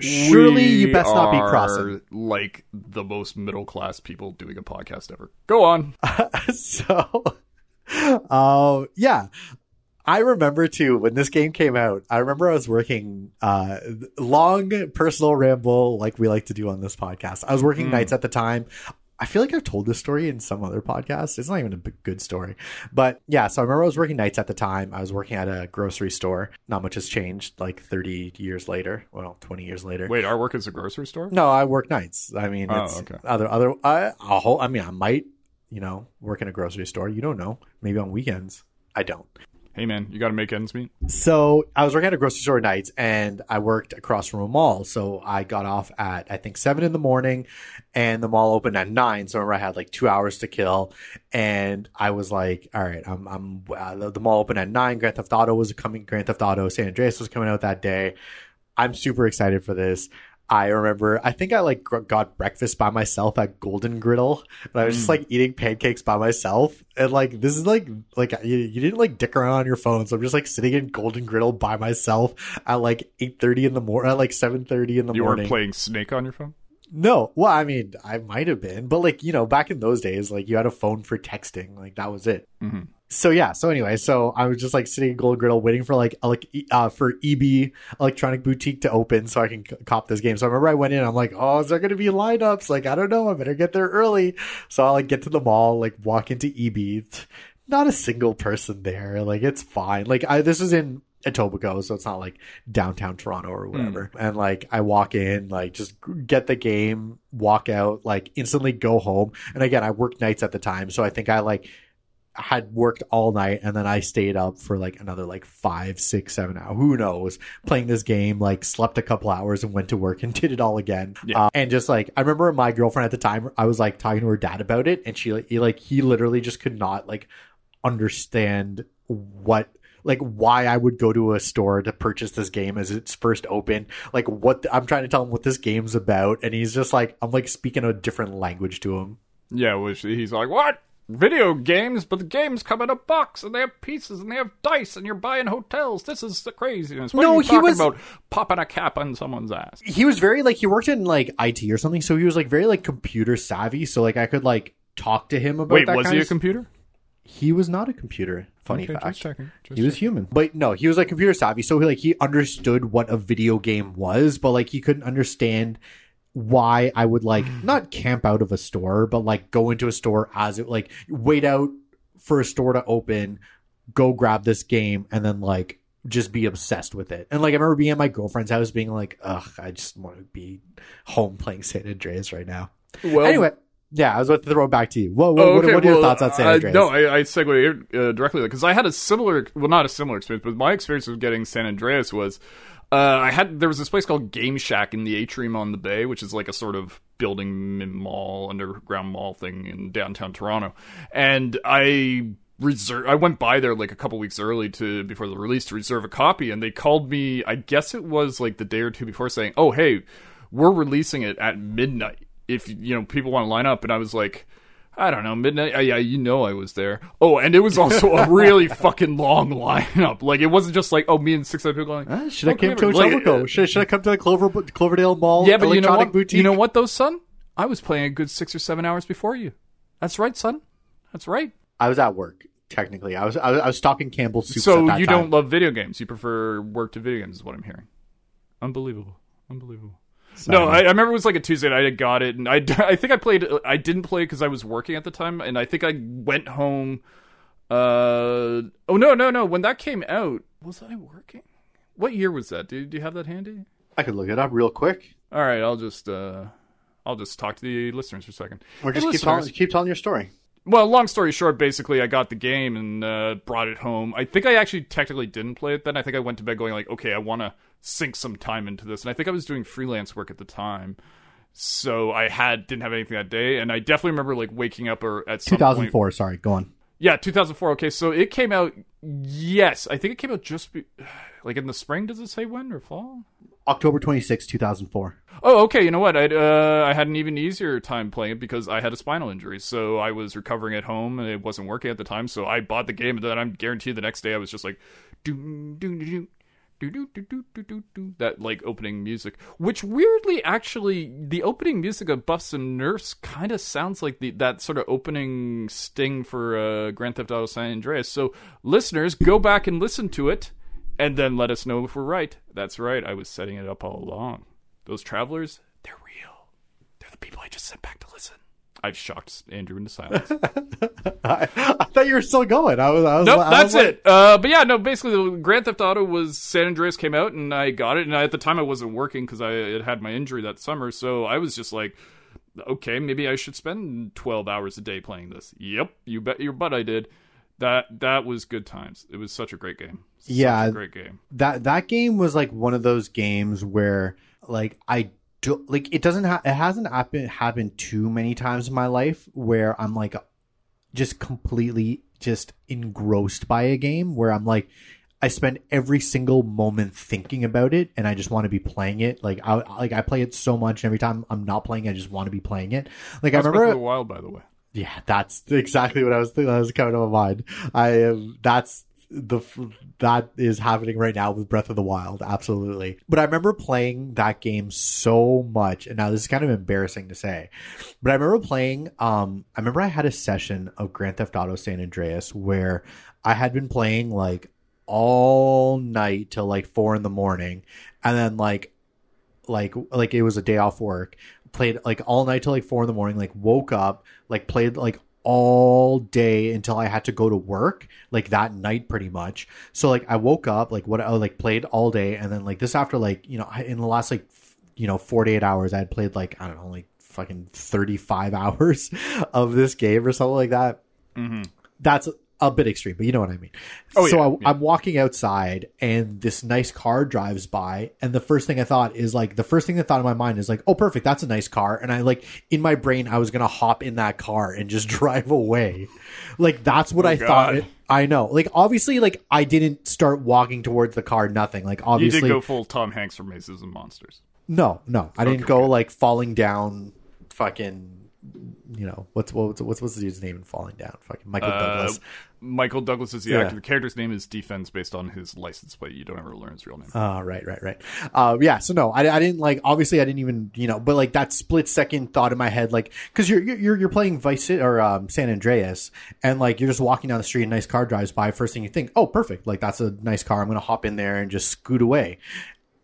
surely you We best not be crossing. Like the most middle class people doing a podcast ever. Go on. so, uh, yeah. I remember too when this game came out. I remember I was working uh, long personal ramble like we like to do on this podcast. I was working nights at the time. I feel like I've told this story in some other podcast. It's not even a good story, but yeah. So I remember I was working nights at the time. I was working at a grocery store. Not much has changed. Like thirty years later, well, twenty years later. Wait, our work is a grocery store. No, I work nights. I mean, Oh, it's okay. other other. I, a whole, I mean, I might, you know, work in a grocery store. You don't know. Maybe on weekends. I don't. Hey man, you got to make ends meet. So I was working at a grocery store nights, and I worked across from a mall. So I got off at I think seven in the morning, and the mall opened at nine. So I remember I had like two hours to kill, and I was like, "All right, I'm I'm uh, the, the mall opened at nine. Grand Theft Auto was coming. Grand Theft Auto San Andreas was coming out that day. I'm super excited for this." I remember, I think I like got breakfast by myself at Golden Griddle, and I was just like eating pancakes by myself. And like, this is like, like you, you didn't like dick around on your phone, so I'm just like sitting in Golden Griddle by myself at like 8:30 in the morning, at like 7:30 in the You morning. You weren't playing Snake on your phone. No, well, I mean, I might have been, but like you know, back in those days, like you had a phone for texting, like that was it. Mhm. So yeah, so anyway, so I was just like sitting in Gold Griddle waiting for like like uh for EB Electronic Boutique to open so I can c- cop this game. So I remember I went in, I'm like, oh, is there gonna be lineups? Like I don't know, I better get there early. So I like get to the mall, like walk into EB, not a single person there. Like it's fine. Like I this is in Etobicoke, so it's not like downtown Toronto or whatever. And like I walk in, like just get the game, walk out, like instantly go home. And again, I worked nights at the time, so I think I like had worked all night and then I stayed up for like another like five, six, seven hours. Who knows? Playing this game, like slept a couple hours and went to work and did it all again. Yeah. Uh, and just like I remember my girlfriend at the time, I was like talking to her dad about it, and she like he, like he literally just could not like understand what like why I would go to a store to purchase this game as it's first open. Like what the- I'm trying to tell him what this game's about, and he's just like I'm like speaking a different language to him. Yeah, which he's like, what? Video games, but the games come in a box and they have pieces and they have dice and you're buying hotels. This is the craziness. What No, are you he talking was- about? Popping a cap on someone's ass. he was very like he worked in like IT or something, so he was like very like computer savvy. So like I could like talk to him about Wait, was kind he a computer? he was not a computer. Funny Okay, fact. just checking. Just he was human, but no, he was like computer savvy. So he like he understood what a video game was, but like he couldn't understand why I would like not camp out of a store, but like go into a store as it like wait out for a store to open, go grab this game, and then like just be obsessed with it. And like I remember being at my girlfriend's house, being like, "Ugh, I just want to be home playing San Andreas right now." Well, anyway, yeah, I was about to throw it back to you. Oh, what, okay, what are your well, thoughts on San Andreas? no, I, I segue uh, directly because I had a similar, well, not a similar experience, but my experience with getting San Andreas was uh, I had there was this place called Game Shack in the atrium on the bay, which is like a sort of building mall, underground mall thing in downtown Toronto, and I reserve I went by there like a couple weeks early to before the release to reserve a copy and they called me I guess it was like the day or two before saying oh hey we're releasing it at midnight. If you know people want to line up and I was like I don't know midnight uh, yeah you know I was there oh and it was also a really fucking long lineup like it wasn't just like oh me and six other people going Uh, should I "Oh, come come to here." Like, uh, should, should I come to the Clover Cloverdale Mall? yeah but you know electronic what boutique? you know what though son I was playing a good six or seven hours before you that's right son that's right I was at work. Technically, I was I was, I was stocking Campbell's soups. So you time. don't love video games. You prefer work to video games, is what I'm hearing. Unbelievable. Unbelievable. No, I, I remember it was like a Tuesday night. I got it, and I, I think I played. I didn't play because I was working at the time, and I think I went home. Uh oh no no no! When that came out, was I working? What year was that? Do, do you have that handy? I could look it up real quick. All right, I'll just uh I'll just talk to the listeners for a second. Or Hey, just keep telling, keep telling your story. Well, long story short, basically, I got the game and uh, brought it home. I think I actually technically didn't play it then. I think I went to bed going like, okay, I want to sink some time into this, and I think I was doing freelance work at the time, so I had didn't have anything that day, and I definitely remember like waking up or at some point 2004. Sorry, go on. yeah, 2004. Okay, so it came out. Yes, I think it came out just be, like in the spring. Does it say when or fall? October 26, 2004. Oh, okay. You know what? I uh, I had an even easier time playing it because I had a spinal injury, so I was recovering at home and it wasn't working at the time. So I bought the game, and then I'm guaranteed the next day I was just like, do do do do. Do, do, do, do, do, that like opening music, which weirdly actually the opening music of Buffs and Nerfs kind of sounds like the that sort of opening sting for uh, Grand Theft Auto San Andreas. So listeners, go back and listen to it, and then let us know if we're right. That's right, I was setting it up all along. Those travelers, they're real. They're the people I just sent back to listen. I've shocked Andrew into silence. I, I thought you were still going. I was. I was nope, I that's was like- it. Uh, but yeah, no. Basically, the Grand Theft Auto was San Andreas came out, and I got it. And I, at the time, I wasn't working because I had had my injury that summer, so I was just like, okay, maybe I should spend twelve hours a day playing this. Yep, you bet your butt I did. That that was good times. It was such a great game. Such Yeah. a great game. that that game was like one of those games where like I do like it doesn't ha- it hasn't happen happened too many times in my life where I'm like just completely just engrossed by a game where I'm like I spend every single moment thinking about it and I just want to be playing it like I like I play it so much and every time I'm not playing I just want to be playing it like I That's Breath remember of the Wild, by the way. Yeah, that's exactly what I was thinking. That was coming to my mind. I am. That's the that is happening right now with Breath of the Wild. Absolutely. But I remember playing that game so much, and now this is kind of embarrassing to say, but I remember playing. Um, I remember I had a session of Grand Theft Auto San Andreas where I had been playing like all night till like four in the morning, and then like like like it was a day off work played like all night till like four in the morning like woke up like played like all day until i had to go to work like that night pretty much. So like i woke up like what i like played all day and then like this after like you know in the last like f- you know 48 hours i had played like i don't know like fucking 35 hours of this game or something like that. Mm-hmm. That's a bit extreme, but you know what I mean. Oh, so yeah, I, yeah. I'm walking outside, and this nice car drives by, and the first thing I thought is like the first thing that thought in my mind is like, oh, perfect, that's a nice car, and I like in my brain I was gonna hop in that car and just drive away, like that's what oh, I thought. It, I know, like obviously, like I didn't start walking towards the car, nothing. Like You obviously, did go full Tom Hanks from Mazes and Monsters. no, no, I didn't go okay. like falling down, fucking. You know what's what's what's what's the dude's name in falling down? Fucking Michael Uh, Douglas. Michael Douglas is the Yeah. actor. The character's name is D-Fens based on his license plate. You don't ever learn his real name. Oh, right, right, right. Uh, yeah. So no, I, I didn't like. Obviously, I didn't even you know, but like that split second thought in my head, like because you're you're you're playing Vice or um, San Andreas, and like you're just walking down the street, a nice car drives by. First thing you think, oh, perfect, like that's a nice car. I'm gonna hop in there and just scoot away.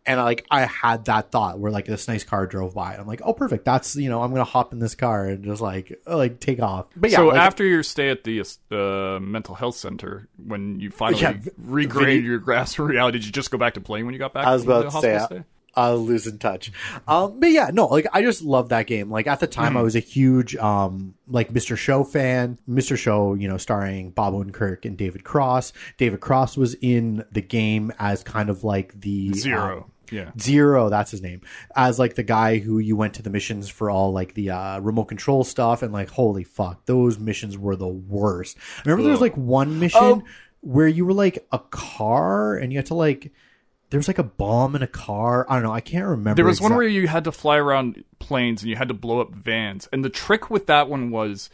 And like I had that thought where like this nice car drove by. I'm like, oh, perfect. That's you know I'm gonna hop in this car and just like like take off. But yeah, so like, after your stay at the uh, mental health center, when you finally Yeah, v- regained your grasp of reality, did you just go back to playing when you got back? I was about the to say, hospital I, stay? I was losing touch. Um, but yeah, no, like I just love that game. Like at the time, I was a huge um, like Mr. Show fan. Mr. Show, you know, starring Bob Odenkirk and David Cross. David Cross was in the game as kind of like the Zero. um, yeah. Zero, that's his name. As like the guy who you went to the missions for all like the uh, remote control stuff, and like holy fuck, those missions were the worst. I remember there was like one mission Oh. where you were like a car and you had to like there was like a bomb in a car. I don't know. I can't remember. There was one where you had to fly around planes and you had to blow up vans. And the trick with that one was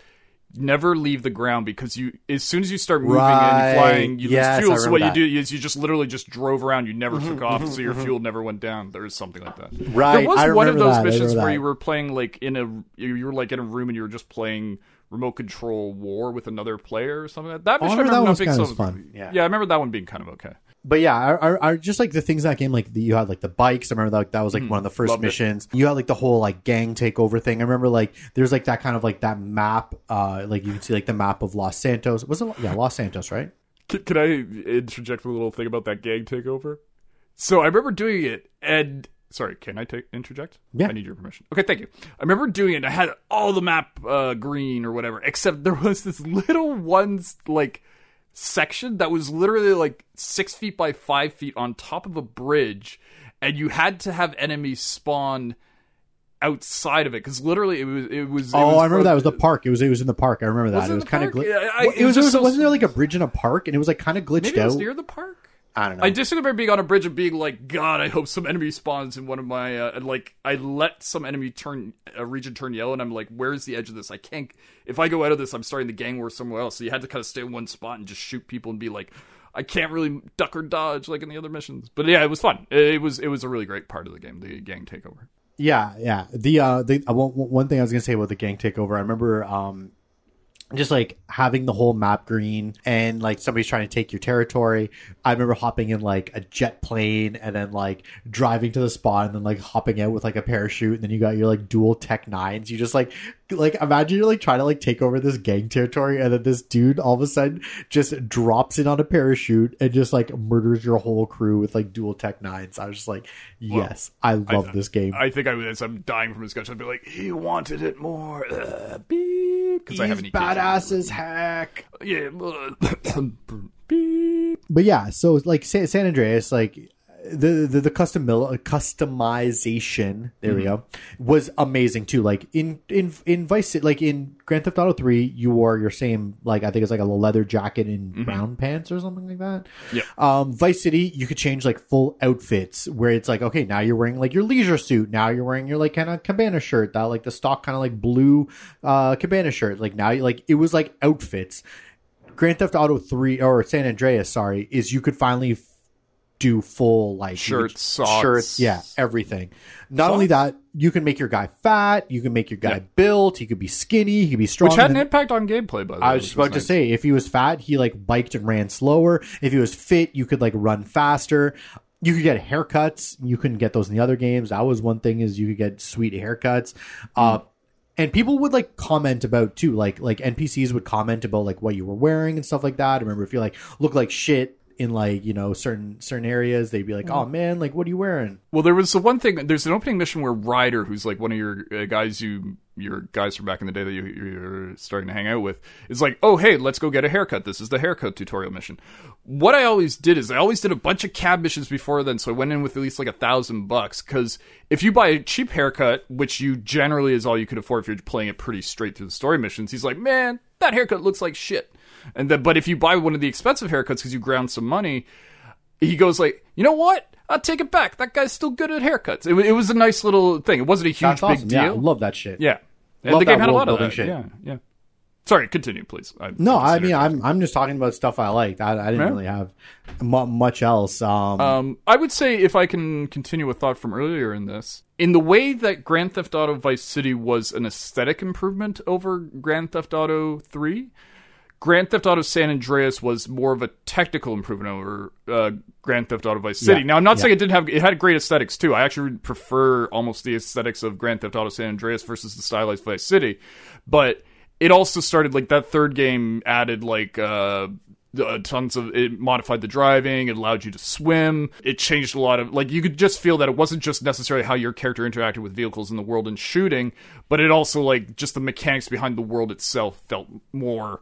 never leave the ground because you as soon as you start moving Right. and flying, you Yes, I lose fuel. So what that. Mm-hmm, you do is you just literally just drove around. You never took off, so your fuel never went down. There was something like that. Right, There was I one of those that, missions where that. you were playing like in a you you were like in a room and you were just playing remote control war with another player or something like that. That Oh, I mission remember that not was being kinda so- fun. Yeah. yeah, I remember that one being kind of okay. But yeah, I, I, I just like the things in that game. Like the, you had like the bikes. I remember that, like, that was like one of the first Mm, loved it. missions. You had like the whole like gang takeover thing. I remember like there's like that kind of like that map. Uh, like you can see like the map of Los Santos. Was it yeah Los Santos right? Can, can I interject a little thing about that gang takeover? So I remember doing it, and Sorry, can I take interject? Yeah. I need your permission. Okay, thank you. I remember doing it. I had all the map uh, green or whatever, except there was this little one's like section that was literally like six feet by five feet on top of a bridge, and you had to have enemies spawn outside of it because literally it was it was. it Oh, was I remember that was the park. It was it was in the park. I remember that. Was it it was kind of gl- Yeah, I- it it was was, so- wasn't there like a bridge in a park and it was like kind of glitched Maybe it out. was near the park. I don't know. I just remember being on a bridge and being like, God, I hope some enemy spawns in one of my. Uh, and like, I let some enemy turn a region turn yellow, and I'm like, where's the edge of this? I can't. If I go out of this, I'm starting the gang war somewhere else. So you had to kind of stay in one spot and just shoot people and be like, I can't really duck or dodge like in the other missions. But yeah, it was fun. It was it was a really great part of the game, the gang takeover. Yeah, yeah. The uh, the uh, one, one thing I was gonna say about the gang takeover, I remember um, just like having the whole map green and like somebody's trying to take your territory. I remember hopping in like a jet plane and then like driving to the spot and then like hopping out with like a parachute and then you got your like dual tech nines. You just like like imagine you're like trying to like take over this gang territory and then this dude all of a sudden just drops in on a parachute and just like murders your whole crew with like dual tech nines. I was just like, yes, I love this game. I think I would, as I'm dying from this gunshot, I'd be like, he wanted it more. Uh, beep. Because I have He's any badass as heck. Yeah. beep. But yeah, so like San, San Andreas, like the the, the custom customization, there we go, was amazing too. Like in in in Vice like in Grand Theft Auto Three, you wore your same like I think it's like a leather jacket and brown pants or something like that. Yeah. Um, Vice City, you could change like full outfits where it's like, okay, now you're wearing like your leisure suit. Now you're wearing your like kind of cabana shirt, that like the stock kind of like blue uh cabana shirt. Like now, you like it was like outfits. Grand Theft Auto 3 or San Andreas, sorry, is you could finally do full like Shirts, socks. shirts, yeah, everything. Not only that, you can make your guy fat, you can make your guy Yeah. built, he could be skinny, he could be strong. Which had an impact on gameplay, by the way. I was just about to say, if he was fat, he like biked and ran slower. If he was fit, you could like run faster. You could get haircuts. You couldn't get those in the other games. That was one thing is you could get sweet haircuts. Uh, and people would like comment about too, like like NPCs would comment about like what you were wearing and stuff like that. I remember if you like look like shit in like you know certain certain areas, they'd be like, "Oh man, like what are you wearing?" Well, there was the one thing. There's an opening mission where Ryder, who's like one of your uh, guys you your guys from back in the day that you, you're starting to hang out with, is like, "Oh, hey, let's go get a haircut. This is the haircut tutorial mission." What I always did is I always did a bunch of cab missions before then, so I went in with at least like a thousand bucks. Because if you buy a cheap haircut, which you generally is all you could afford if you're playing it pretty straight through the story missions, he's like, "Man, that haircut looks like shit." And then, but if you buy one of the expensive haircuts because you ground some money, he goes like, you know what? I'll take it back. That guy's still good at haircuts. It, it was a nice little thing. It wasn't a huge That's big awesome. Yeah, I love that shit. Yeah, and Love the game had a lot of that. shit. Yeah, yeah. Sorry, continue, please. I, No, I mean. I'm I'm just talking about stuff I liked. I, I didn't Yeah. really have mu- much else. Um, Um, I would say if I can continue a thought from earlier in this, in the way that Grand Theft Auto Vice City was an aesthetic improvement over Grand Theft Auto Three, Grand Theft Auto San Andreas was more of a technical improvement over uh, Grand Theft Auto Vice City. Yeah, Now, I'm not yeah. saying it didn't have it had great aesthetics too. I actually prefer almost the aesthetics of Grand Theft Auto San Andreas versus the stylized Vice City, but it also started like that third game added like uh uh, tons of it modified the driving it allowed you to swim it changed a lot of like you could just feel that it wasn't just necessarily how your character interacted with vehicles in the world and shooting but it also like just the mechanics behind the world itself felt more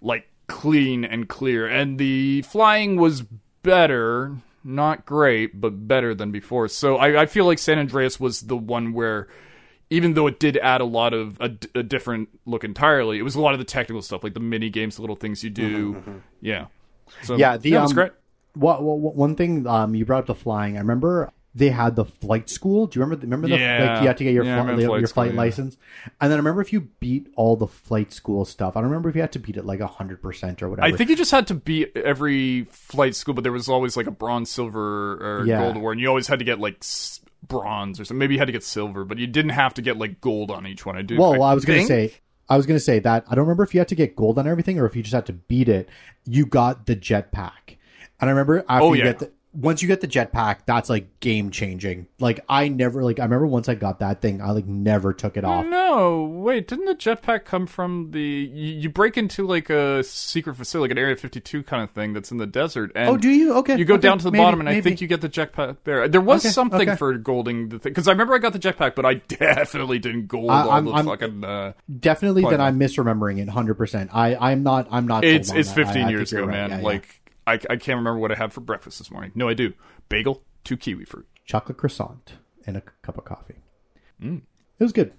like clean and clear and the flying was better not great but better than before so i, I feel like san andreas was the one where even though it did add a lot of a, a different look entirely, it was a lot of the technical stuff, like the mini games, the little things you do. Yeah. So Yeah, the, that was um, great. What, what, one thing um, you brought up the flying. I remember they had the flight school. Do you remember? Remember the Yeah. like you had to get your Yeah, I flight your school, flight yeah. license, and then I remember if you beat all the flight school stuff. I don't remember if you had to beat it like hundred percent or whatever. I think you just had to beat every flight school, but there was always like a bronze, silver, or Yeah. gold award, and you always had to get like bronze or something. Maybe you had to get silver, but you didn't have to get like gold on each one. I do. Well, I, was gonna say. I was gonna say that I don't remember if you had to get gold on everything or if you just had to beat it. You got the jetpack, and I remember after Oh, you yeah. get the once you get the jetpack, that's like game changing. Like I never like I remember once I got that thing, I like never took it off. No, wait, didn't the jetpack come from the? You, you break into like a secret facility, like an Area 52 kind of thing that's in the desert. And Oh, do you? Okay. You go okay, down to the maybe, bottom, and I think you get the jetpack there. There was Okay, something okay. for golding the thing because I remember I got the jetpack, but I definitely didn't gold I- all I'm- the I'm- fucking. Uh, definitely that I'm misremembering it 100%. I I'm not I'm not it's it's that. I- 15 I years think ago, right. man. Yeah, yeah. I I can't remember what I had for breakfast this morning. No, I do. Bagel, two kiwi fruit. chocolate croissant and a cup of coffee. Mm. It was good,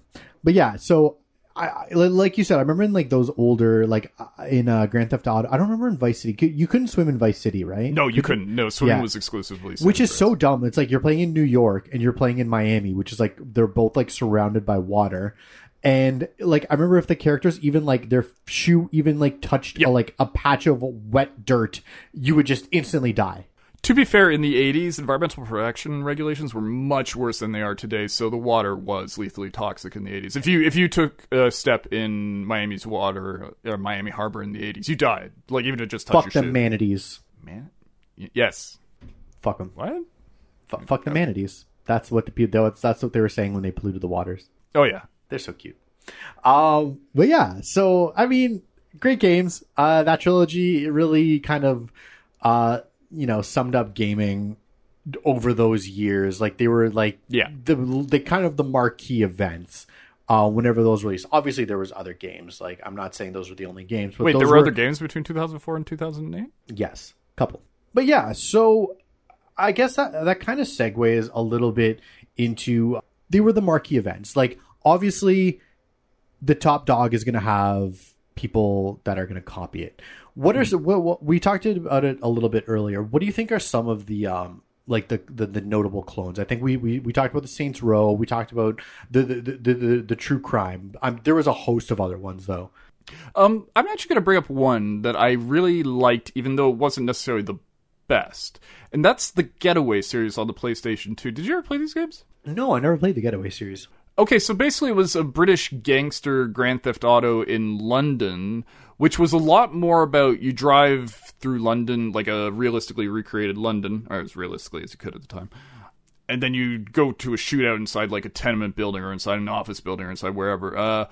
but yeah. So I, I like you said, I remember in like those older like uh, in uh, Grand Theft Auto. I don't remember in Vice City. You couldn't swim in Vice City, right? No, you couldn't. No, swimming Yeah. was exclusively. Which is so dumb. It's like you're playing in New York and you're playing in Miami, which is like they're both like surrounded by water. And like I remember if the characters even like their shoe even like touched Yep. a, like a patch of wet dirt, you would just instantly die. To be fair, in the 80s, environmental protection regulations were much worse than they are today, so the water was lethally toxic in the 80s. If you if you took a step in Miami's water uh, or Miami Harbor in the 80s, you died. Like even to just touch Fuck your the shit. manatees. Man. Yes. Fuck them. What? F- fuck the manatees. That's what the people. That's, that's what they were saying when they polluted the waters. Oh yeah. They're so cute. Um, but yeah, so I mean, great games. Uh, that trilogy really kind of, uh, you know, summed up gaming over those years. Like they were like, Yeah. the the kind of the marquee events. Uh, whenever those released, obviously there was other games. Like I'm not saying those were the only games, but Wait, there were, other games between 2004 and 2008? Yes, couple. But yeah, so I guess that that kind of segues a little bit into they were the marquee events. Like obviously, the top dog is going to have people that are going to copy it. What are some, what, what we talked about it a little bit earlier? What do you think are some of the um like the the, the notable clones? I think we, we we talked about the Saints Row. We talked about the the the, the, the true crime. Um, there was a host of other ones though. Um, I'm actually going to bring up one that I really liked, even though it wasn't necessarily the best, and that's the Getaway series on the PlayStation 2. Did you ever play these games? No, I never played the Getaway series. Okay, so basically, it was a British gangster Grand Theft Auto in London, which was a lot more about you drive through London, like a realistically recreated London, or as realistically as you could at the time. And then you go to a shootout inside like a tenement building or inside an office building or inside wherever. Uh,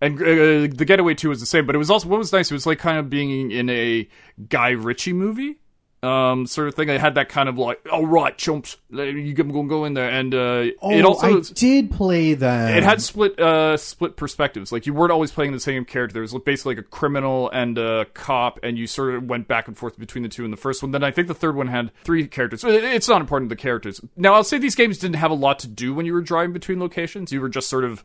and uh, the Getaway 2 was the same, but it was also, what was nice, it was like kind of being in a Guy Ritchie movie um, sort of thing. It had that kind of like, all right, chumps, you gonna go in there, and uh, Oh, it also I did play that. it had split uh split perspectives. Like you weren't always playing the same character. There was basically like a criminal and a cop, and you sort of went back and forth between the two in the first one. Then I think the third one had three characters. It's not important the characters. Now I'll say these games didn't have a lot to do when you were driving between locations. You were just sort of,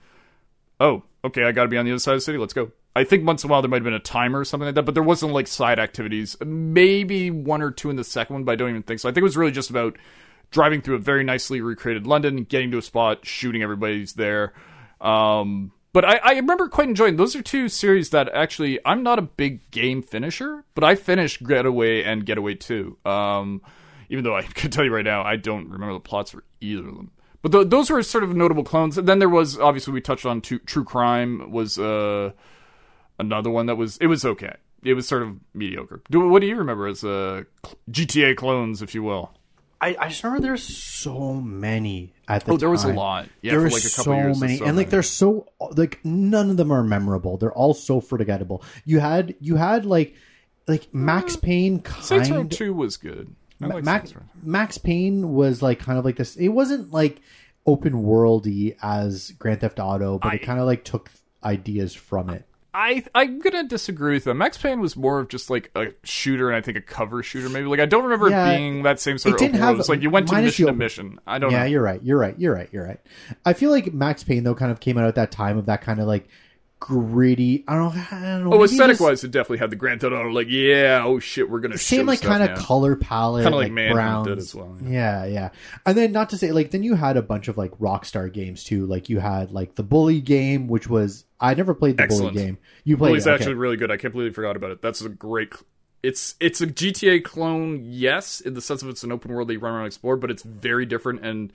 oh, okay, I got to be on the other side of the city. Let's go. I think once in a while there might have been a timer or something like that, but there wasn't like side activities. Maybe one or two in the second one, but I don't even think so. I think it was really just about driving through a very nicely recreated London, getting to a spot, shooting everybody's there. Um, but I, I remember quite enjoying those are two series that actually I'm not a big game finisher, but I finished Getaway and Getaway 2. Um, even though I can tell you right now, I don't remember the plots for either of them. But th- those were sort of notable clones. And then there was obviously we touched on two, True Crime was uh, another one that was it was okay. It was sort of mediocre. Do, what do you remember as uh, GTA clones, if you will? I, I just remember there's so many at the time. Oh, there was a lot. Yeah, there for was like a couple so years. many, so and like many. they're so like none of them are memorable. They're all so forgettable. You had you had like like Max Payne kind. Mm. Saints Row Two was good. I like Max Max Payne was like kind of like this. It wasn't like open worldy as Grand Theft Auto, but it kind of like took ideas from it. I I'm gonna disagree with them. Max Payne was more of just like a shooter, and I think a cover shooter. Maybe like I don't remember Yeah, it being that same sort it of didn't open have- world. It's like you went to mission the to mission. I don't Yeah, know. you're right. You're right. You're right. You're right. I feel like Max Payne though kind of came out at that time of that kind of like gritty. I don't know. I don't know. Oh, aesthetic wise, it definitely had the Grand Theft Auto. Like, yeah, oh shit, we're gonna same like kind of color palette, Kinda like like, browns did as well, Yeah. yeah, And then not to say like then you had a bunch of like Rockstar games too. Like you had like the Bully game, which was I never played the Excellent. Bully game. You played Bully's it, okay. actually really good. I you forgot about it. That's a great. It's it's a GTA clone, yes, in the sense of it's an open world that you run around and explore, but it's very different. And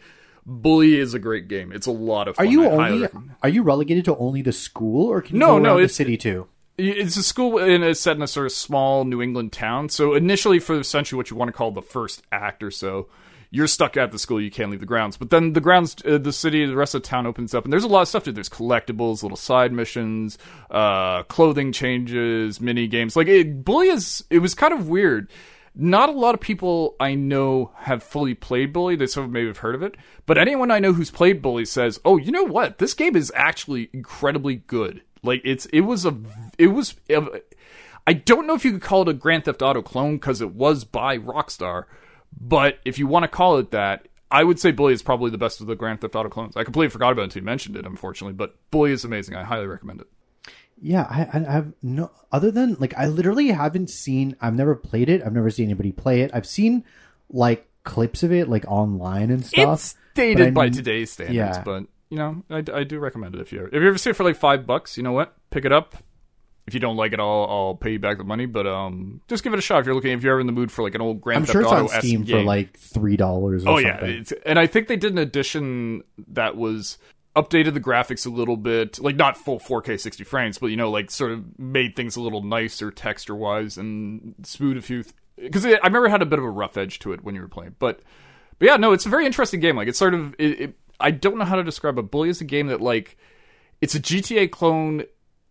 Bully is a great game. It's a lot of fun. Are you I only are you relegated to only the school or can you No, go no, around the city too? It's a school in a set in a sort of small New England town. So initially, for essentially what you want to call the first act or so, you're stuck at the school. You can't leave the grounds. But then the grounds, uh, the city, the rest of the town opens up, and there's a lot of stuff to do. There's collectibles, little side missions, uh, clothing changes, mini games. Like it, Bully is. It was kind of weird. Not a lot of people I know have fully played Bully. They sort of maybe have heard of it, but anyone I know who's played Bully says, "Oh, you know what? This game is actually incredibly good. Like it's it was a it was." I don't know if you could call it a Grand Theft Auto clone because it was by Rockstar, but if you want to call it that, I would say Bully is probably the best of the Grand Theft Auto clones. I completely forgot about it until you mentioned it, unfortunately. But Bully is amazing. I highly recommend it. Yeah, I, I have no other than like I literally haven't seen. I've never played it. I've never seen anybody play it. I've seen like clips of it like online and stuff. It's dated I- by today's standards, yeah. but you know, I, I do recommend it if you're if you ever see it for like five bucks. You know what? Pick it up. If you don't like it, I'll I'll pay you back the money. But um, just give it a shot if you're looking. If you're ever in the mood for like an old Grand I'm Theft sure it's on Auto Steam for like three dollars. Oh yeah, it's, and I think they did an edition that was updated the graphics a little bit, like not full 4K 60 frames, but you know, like sort of made things a little nicer texture wise and smooth a few. Because I remember it had a bit of a rough edge to it when you were playing, but but yeah, no, it's a very interesting game. Like it's sort of it, it, I don't know how to describe it. Bully is a game that like it's a GTA clone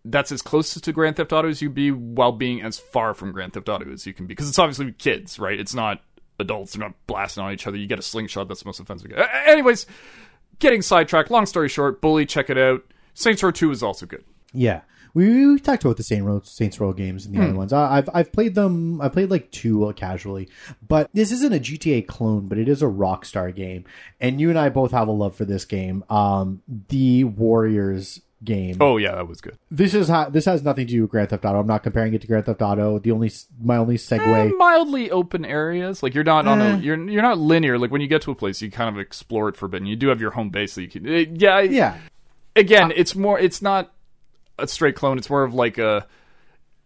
that's as close to Grand Theft Auto as you be while being as far from Grand Theft Auto as you can be. Because it's obviously kids, right? It's not adults. They're not blasting on each other. You get a slingshot. That's the most offensive. Anyways, getting sidetracked. Long story short, Bully, check it out. Saints Row 2 is also good. Yeah, we, we talked about the Saints Row Saints Row games and the other ones. I, I've I've played them. I played like two uh, casually, but this isn't a GTA clone, but it is a Rockstar game. And you and I both have a love for this game. Um, the Warriors game. Oh yeah, that was good. This is ha- this has nothing to do with Grand Theft Auto. I'm not comparing it to Grand Theft Auto. The only my only segue. mildly open areas. Like you're not on Eh. a you're you're not linear. Like when you get to a place, you kind of explore it for a bit. And you do have your home base that you can. eh, yeah, yeah, Again, it's more. It's not a straight clone. It's more of like a.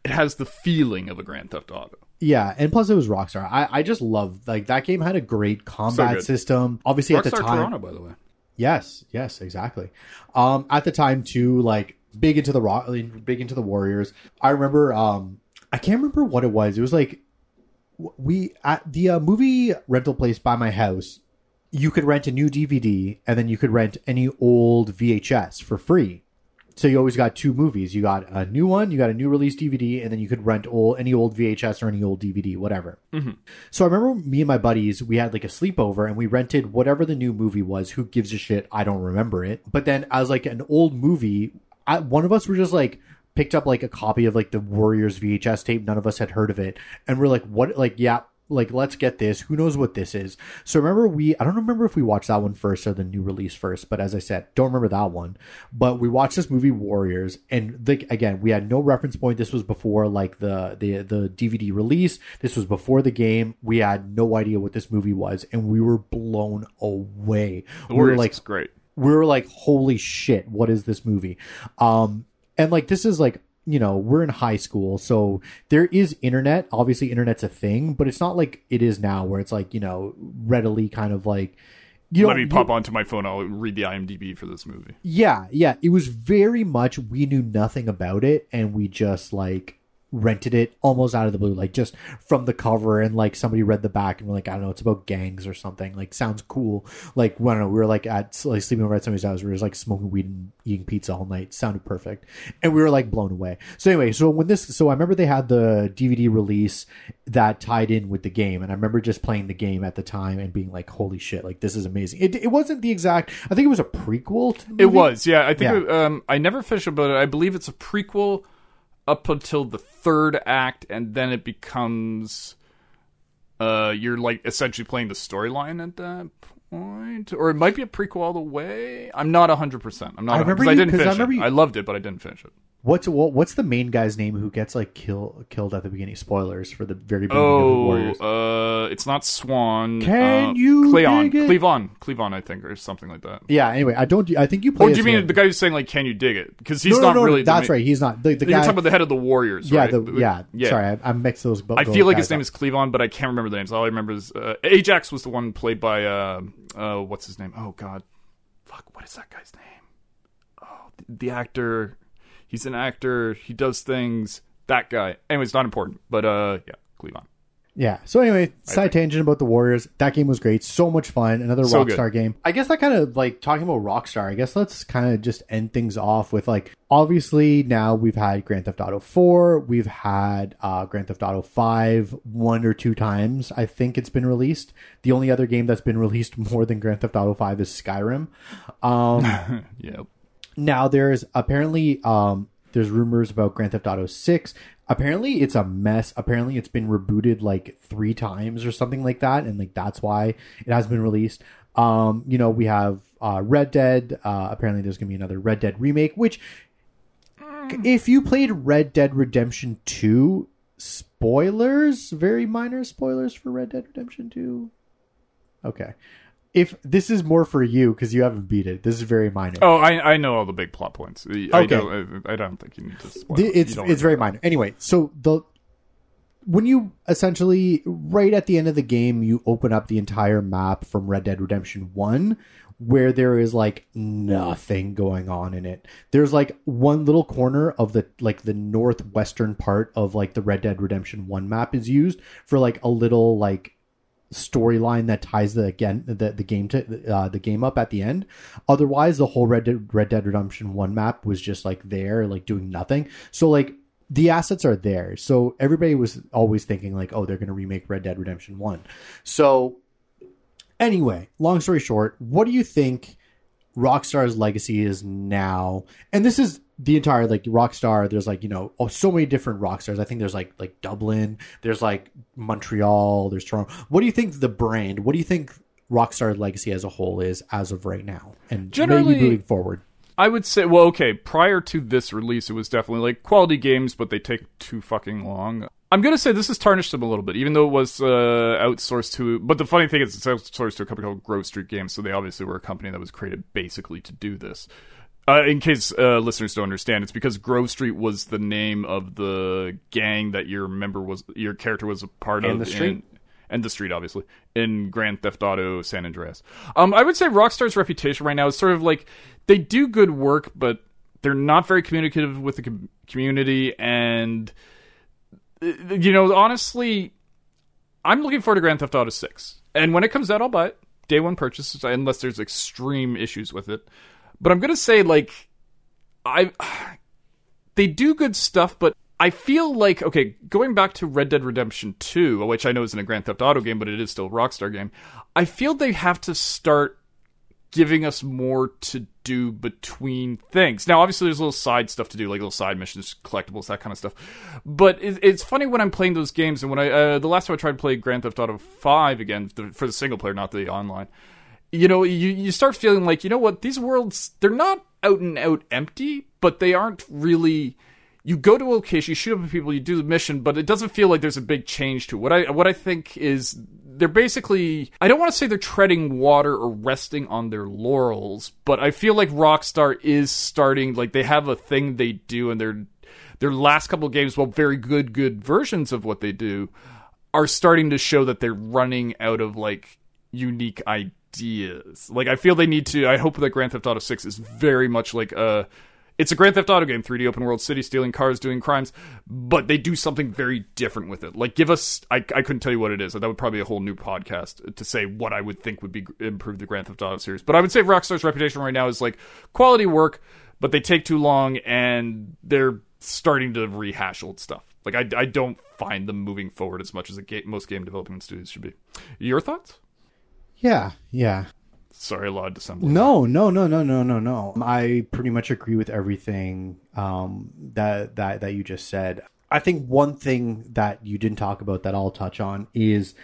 It has the feeling of a Grand Theft Auto. yeah, and plus it was Rockstar. I I just love like that game had a great combat good. system. Obviously at the time, Toronto, by the way. Yes, yes, exactly. Um, at the time too, like big into the rock, big into the Warriors. I remember, um, I can't remember what it was. It was like we at the uh, movie rental place by my house. You could rent a new DVD, and then you could rent any old VHS for free. So you always got two movies. You got a new one, you got a new release DVD, and then you could rent old any old VHS or any old DVD, whatever. Mm-hmm. So I remember me and my buddies, we had like a sleepover and we rented whatever the new movie was. Who gives a shit? I don't remember it. But then as like an old movie, I, one of us were just like picked up like a copy of like the Warriors VHS tape. None of us had heard of it, and we're like, what? Like, yeah. Like let's get this. Who knows what this is? So remember we I don't remember if we watched that one first or the new release first, but as I said, don't remember that one. But we watched this movie Warriors and like again, we had no reference point. This was before like the the the DVD release. This was before the game. We had no idea what this movie was and we were blown away. The we were Warriors like great. we were like, holy shit, what is this movie? Um, and like, this is like, you know, we're in high school, so there is internet. Obviously, internet's a thing, but it's not like it is now, where it's like, you know, readily kind of like, you Let me pop onto my phone. I'll read the IMDb for this movie. yeah, yeah. It was very much we knew nothing about it and we just like rented it almost out of the blue, like just from the cover and like somebody read the back and we're like, I don't know, it's about gangs or something. Like sounds cool. Like I don't know, we were like at like sleeping over at somebody's house, we were just like smoking weed and eating pizza all night. Sounded perfect. And we were like blown away. So anyway, so when this so I remember they had the DVD release that tied in with the game and I remember just playing the game at the time and being like, Holy shit, like this is amazing. It it wasn't the exact I think it was a prequel It was, yeah. I think Yeah. it, um, I never finished it, but I believe it's a prequel up until the third act, and then it becomes uh, you're like essentially playing the storyline at that point, or it might be a prequel all the way. I'm not hundred percent. I'm not. I remember because I you- didn't 'cause I finish remember it. you- I loved it, but I didn't finish it. What's what, what's the main guy's name who gets like kill killed at the beginning? Spoilers for the very beginning of the Oh, Warriors. uh, it's not Swan. Can uh, you Cleon? dig it? Cleavon, Cleavon, I think, or something like that. yeah. Anyway, I don't. I think you play. Or do you mean him. the guy who's saying like, "Can you dig it?" Because he's No, no, not no, really. the That's ma- right. He's not the, the You're guy. talking about the head of the Warriors, yeah, right? the, yeah, yeah. Sorry, I, I mixed those. Up I feel like his name is Cleavon, but I can't remember the names. All I remember is uh, Ajax was the one played by uh, uh, what's his name? Oh God, fuck, what is that guy's name? Oh, the, the actor. He's an actor. He does things. That guy. Anyways, not important. But uh, yeah, Cleavon. Yeah. So anyway, side tangent about the Warriors. That game was great. So much fun. Another So Rockstar game. I guess that kind of like talking about Rockstar. I guess let's kind of just end things off with like obviously now we've had Grand Theft Auto 4, we've had uh, Grand Theft Auto 5 one or two times. I think it's been released. The only other game that's been released more than Grand Theft Auto 5 is Skyrim. Um, Yep. Now there's apparently um there's rumors about Grand Theft Auto 6. Apparently it's a mess. Apparently it's been rebooted like 3 times or something like that and like that's why it has been released. Um you know, we have uh Red Dead. Uh apparently there's going to be another Red Dead remake which if you played Red Dead Redemption 2 spoilers, very minor spoilers for Red Dead Redemption 2. Okay. If this is more for you because you haven't beat it, this is very minor. Oh, I I know all the big plot points. I Okay. don't, I, I don't think you need to. Spoil The- it. it's it's very minor. Anyway, so the when you essentially right at the end of the game you open up the entire map from Red Dead Redemption 1 where there is like nothing going on in it. There's like one little corner of the like the northwestern part of like the Red Dead Redemption 1 map is used for like a little like storyline that ties the again the, the game to uh, the game up at the end. Otherwise, the whole Red Dead, Red Dead Redemption One map was just like there, like doing nothing. So like the assets are there. So everybody was always thinking like, oh, they're going to remake Red Dead Redemption One. So anyway, long story short, what do you think Rockstar's legacy is now? And this is the entire like Rockstar. There's like you know oh so many different Rockstars. I think there's like like Dublin. There's like Montreal. There's Toronto. What do you think the brand? What do you think Rockstar's legacy as a whole is as of right now, and Generally- maybe moving forward? I would say, well, okay, prior to this release, it was definitely like quality games, but they take too fucking long. I'm gonna say this has tarnished them a little bit, even though it was uh, outsourced to. But the funny thing is, it's outsourced to a company called Grove Street Games, so they obviously were a company that was created basically to do this. Uh, in case uh, listeners don't understand, it's because Grove Street was the name of the gang that your member was, your character was a part And of. the street. in- and the street, obviously, in Grand Theft Auto San Andreas. Um, I would say Rockstar's reputation right now is sort of like they do good work, but they're not very communicative with the com- community, and Uh, you know, honestly, I'm looking forward to Grand Theft Auto Six, and when it comes out, I'll buy it. Day one purchase, unless there's extreme issues with it. But I'm gonna say like I they do good stuff, but I feel like okay, going back to Red Dead Redemption 2, which I know isn't a Grand Theft Auto game, but it is still a Rockstar game. I feel they have to start giving us more to do between things. Now, obviously, there's a little side stuff to do, like little side missions, collectibles, that kind of stuff. But it, it's funny when I'm playing those games, and when I uh, the last time I tried to play Grand Theft Auto 5 again the, for the single player, not the online you know, you, you start feeling like, you know what, these worlds, they're not out and out empty, but they aren't really. You go to a location, you shoot up people, you do the mission, but it doesn't feel like there's a big change to it. What I what I think is they're basically I don't want to say they're treading water or resting on their laurels, but I feel like Rockstar is starting like they have a thing they do and their their last couple of games, well very good good versions of what they do, are starting to show that they're running out of like unique ideas. Like I feel they need to. I hope that Grand Theft Auto Six is very much like a. It's a Grand Theft Auto game, 3D open world city, stealing cars, doing crimes, but they do something very different with it. Like, give us, I, I couldn't tell you what it is. That would probably be a whole new podcast to say what I would think would be improve the Grand Theft Auto series. But I would say Rockstar's reputation right now is like quality work, but they take too long and they're starting to rehash old stuff. Like, I, I don't find them moving forward as much as a ga- most game development studios should be. Your thoughts? Yeah, yeah. Sorry, a lot of. No, no, no, no, no, no, no. I pretty much agree with everything um, that that that you just said. I think one thing that you didn't talk about that I'll touch on is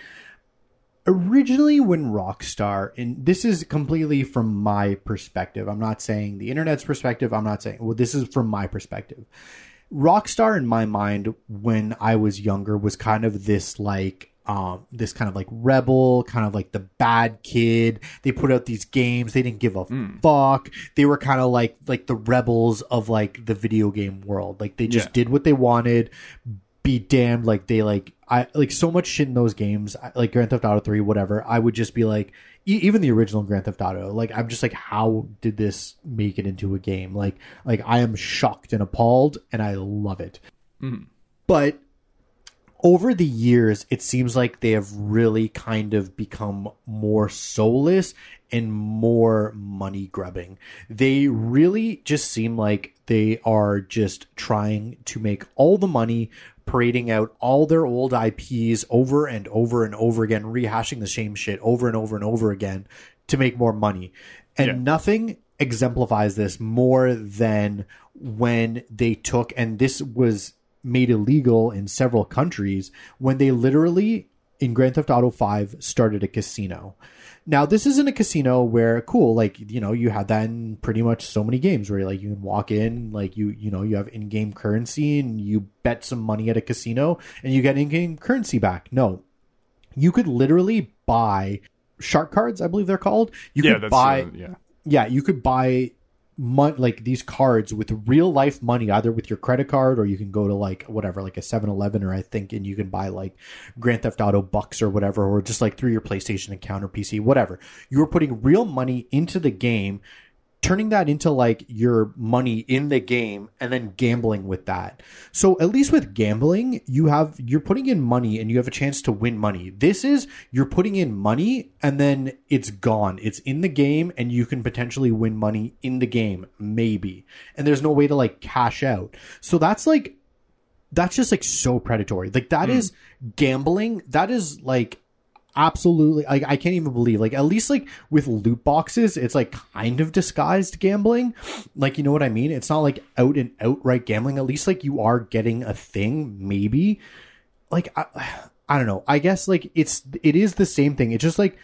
originally when Rockstar, and this is completely from my perspective. I'm not saying the internet's perspective. I'm not saying well, this is from my perspective. Rockstar, in my mind, when I was younger, was kind of this like um this kind of like rebel kind of like the bad kid they put out these games they didn't give a fuck they were kind of like like the rebels of like the video game world like they just Yeah. did what they wanted be damned like they like i like so much shit in those games like grand theft auto 3 whatever i would just be like e- even the original Grand Theft Auto. Like I'm just like, how did this make it into a game? Like like I am shocked and appalled, and I love it. But over the years, it seems like they have really kind of become more soulless and more money grubbing. They really just seem like they are just trying to make all the money, parading out all their old IPs over and over and over again, rehashing the same shit over and over and over again to make more money. And Yeah. nothing exemplifies this more than when they took, and this was made illegal in several countries, when they literally, in Grand Theft Auto 5, started a casino. Now, this isn't a casino where, cool, like, you know, you have that in pretty much so many games where, like, you can walk in, like, you, you know, you have in game currency and you bet some money at a casino and you get in game currency back. No, you could literally buy shark cards, I believe they're called. You Yeah, could buy uh, yeah. yeah, you could buy like these cards with real life money, either with your credit card or you can go to like whatever, like a 7-Eleven or I think, and you can buy like Grand Theft Auto bucks or whatever, or just like through your PlayStation account or PC, whatever. You're putting real money into the game, turning that into like your money in the game and then gambling with that. So at least with gambling, you have you're putting in money and you have a chance to win money. This is you're putting in money and then it's gone. It's in the game and you can potentially win money in the game maybe. And there's no way to like cash out. So that's like that's just like so predatory. Like that hmm. is gambling. That is like absolutely. Like I can't even believe like at least like with loot boxes it's like kind of disguised gambling. Like you know what I mean? It's not like out and outright gambling. At least like you are getting a thing maybe. Like I, I don't know. I guess like it's it is the same thing. It's just like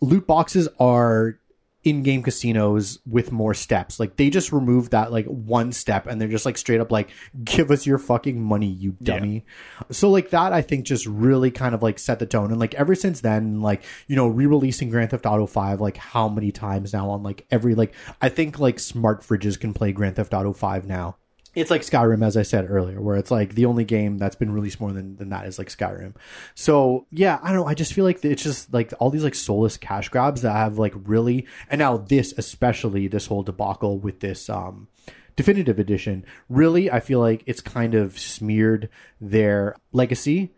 loot boxes are in-game casinos with more steps. Like they just removed that like one step and they're just like straight up like give us your fucking money you dummy. So like that i think just really kind of like set the tone. And like ever since then like you know re-releasing grand theft auto 5 like how many times now on like every like i think like smart fridges can play grand theft auto 5 now it's like Skyrim, as I said earlier, where it's like the only game that's been released more than, than that is like Skyrim. So yeah, I don't know. I just feel like it's just like all these like soulless cash grabs that have like really, and now this especially this whole debacle with this um definitive edition. Really, I feel like it's kind of smeared their legacy.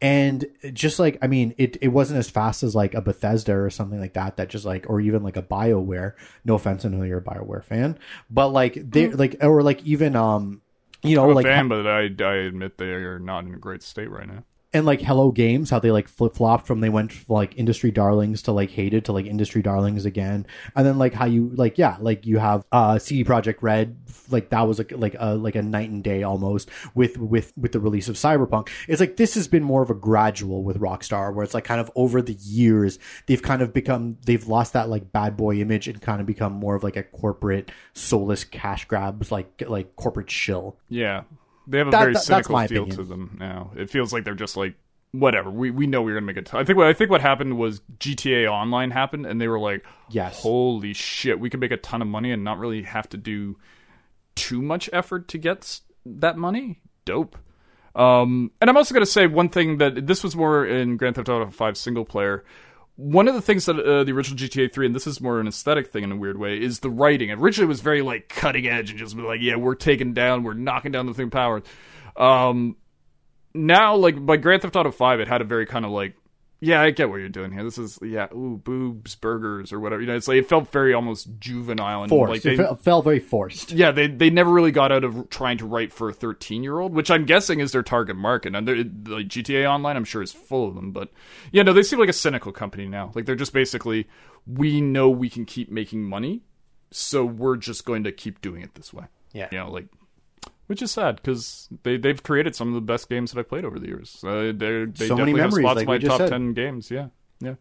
And just like I mean, it, it wasn't as fast as like a Bethesda or something like that. That just like, or even like a Bioware. No offense, I know you're a Bioware fan, but like they like, or like even um, you know, I'm a like fan, but I, I admit they are not in a great state right now. And like Hello Games, how they like flip flopped from they went from, like industry darlings to like hated to like industry darlings again, and then like how you like yeah like you have uh CD Projekt Red like that was like like a like a night and day almost with with with the release of Cyberpunk. It's like this has been more of a gradual with Rockstar where it's like kind of over the years they've kind of become they've lost that like bad boy image and kind of become more of like a corporate soulless cash grabs like like corporate shill. Yeah, they have a That- very that- cynical feel opinion. to them now. It feels like they're just like whatever. We we know we're gonna make it. I think what I think what happened was GTA Online happened, and they were like, Yes. holy shit, we can make a ton of money and not really have to do too much effort to get that money. Dope. Um, and I'm also going to say one thing that this was more in Grand Theft Auto 5 single player. One of the things that uh, the original GTA 3, and this is more an aesthetic thing in a weird way, is the writing. Originally, it was very like cutting edge and just like, yeah, we're taking down, we're knocking down the thing power. Um, now, like by Grand Theft Auto 5, it had a very kind of like, yeah, I get what you're doing here. This is yeah, ooh, boobs, burgers, or whatever. You know, it's like it felt very almost juvenile and Forced. like they, it felt very forced. yeah, they they never really got out of trying to write for a 13 year old, which I'm guessing is their target market. And they're, like GTA Online, I'm sure is full of them. But yeah, no, they seem like a cynical company now. Like they're just basically, we know we can keep making money, so we're just going to keep doing it this way. Yeah. You know, like. Which is sad because they they've created some of the best games that I've played over the years. Uh, they're, they So definitely have memories, spots like in my top said. ten games. Yeah, yeah.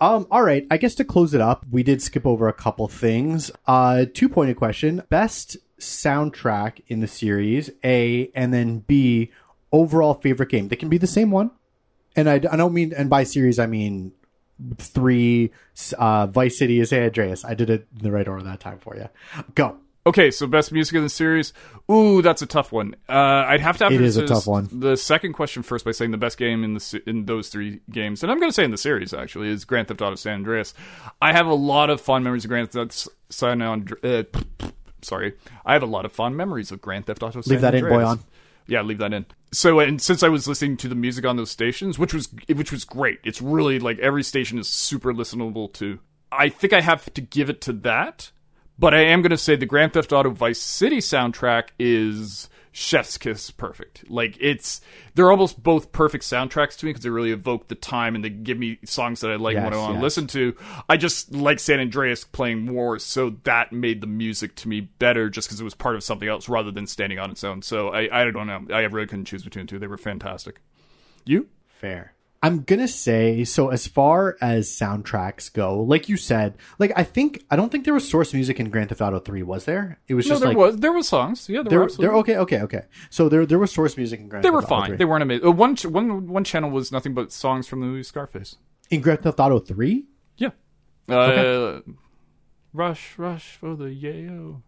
Um, all right. I guess to close it up, we did skip over a couple things. Uh, two pointed question: best soundtrack in the series, A, and then B, overall favorite game. They can be the same one, and I, I don't mean, and by series I mean three. Uh, Vice City is Andreas. I did it in the right order that time for you. Go. Okay, so best music in the series. Ooh, that's a tough one. Uh, I'd have to have It to a tough one. The second question first by saying the best game in the in those three games, and I'm going to say in the series actually is Grand Theft Auto San Andreas. I have a lot of fond memories of Grand Theft Auto San Andreas. Uh, sorry, I have a lot of fond memories of Grand Theft Auto. San Leave that in, Andreas. Bojan. Yeah, leave that in. So, and since I was listening to the music on those stations, which was which was great, it's really like every station is super listenable to. I think I have to give it to that, but I am going to say the Grand Theft Auto Vice City soundtrack is chef's kiss perfect. Like it's they're almost both perfect soundtracks to me because they really evoke the time and they give me songs that I like and what I Yes, want to yes. listen to. I just like San Andreas playing more, so that made the music to me better just because it was part of something else rather than standing on its own. So I, I don't know. I really couldn't choose between the two. They were fantastic. You? Fair. I'm gonna say so. As far as soundtracks go, like you said, like I think I don't think there was source music in Grand Theft Auto Three. Was there? It was No, just there like was there was songs. Yeah, there, They're, were. they're okay, okay, okay. So there there was source music in Grand They Theft were Auto fine. 3. They weren't amazing. Uh, one one one channel was nothing but songs from the movie Scarface. in Grand Theft Auto Three. Yeah. Uh, Rush, rush for the yayo.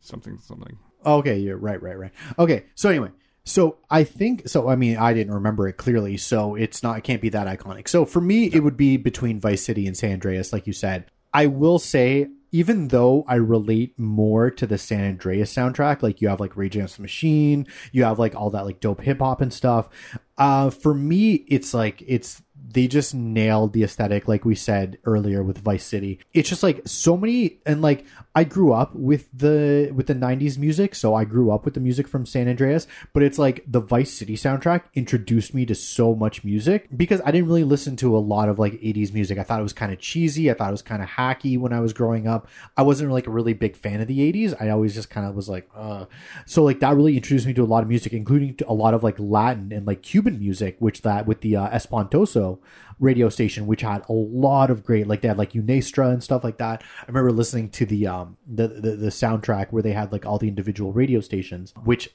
Something, something. Okay, you're right, right, right. Okay, so anyway, so I think so. I mean, I didn't remember it clearly, so it's not. It can't be that iconic. So for me, it would be between Vice City and San Andreas, like you said. I will say, even though I relate more to the San Andreas soundtrack, like you have like Rage Against the Machine, you have like all that like dope hip hop and stuff. Uh, for me, it's like it's they just nailed the aesthetic like we said earlier with Vice City. It's just like so many and like I grew up with the with the 90s music, so I grew up with the music from San Andreas, but it's like the Vice City soundtrack introduced me to so much music because I didn't really listen to a lot of like 80s music. I thought it was kind of cheesy, I thought it was kind of hacky when I was growing up. I wasn't like a really big fan of the 80s. I always just kind of was like uh so like that really introduced me to a lot of music including a lot of like Latin and like Cuban music, which that with the uh, Espantoso radio station, which had a lot of great, like they had like Unestra and stuff like that. I remember listening to the um the, the the soundtrack where they had like all the individual radio stations, which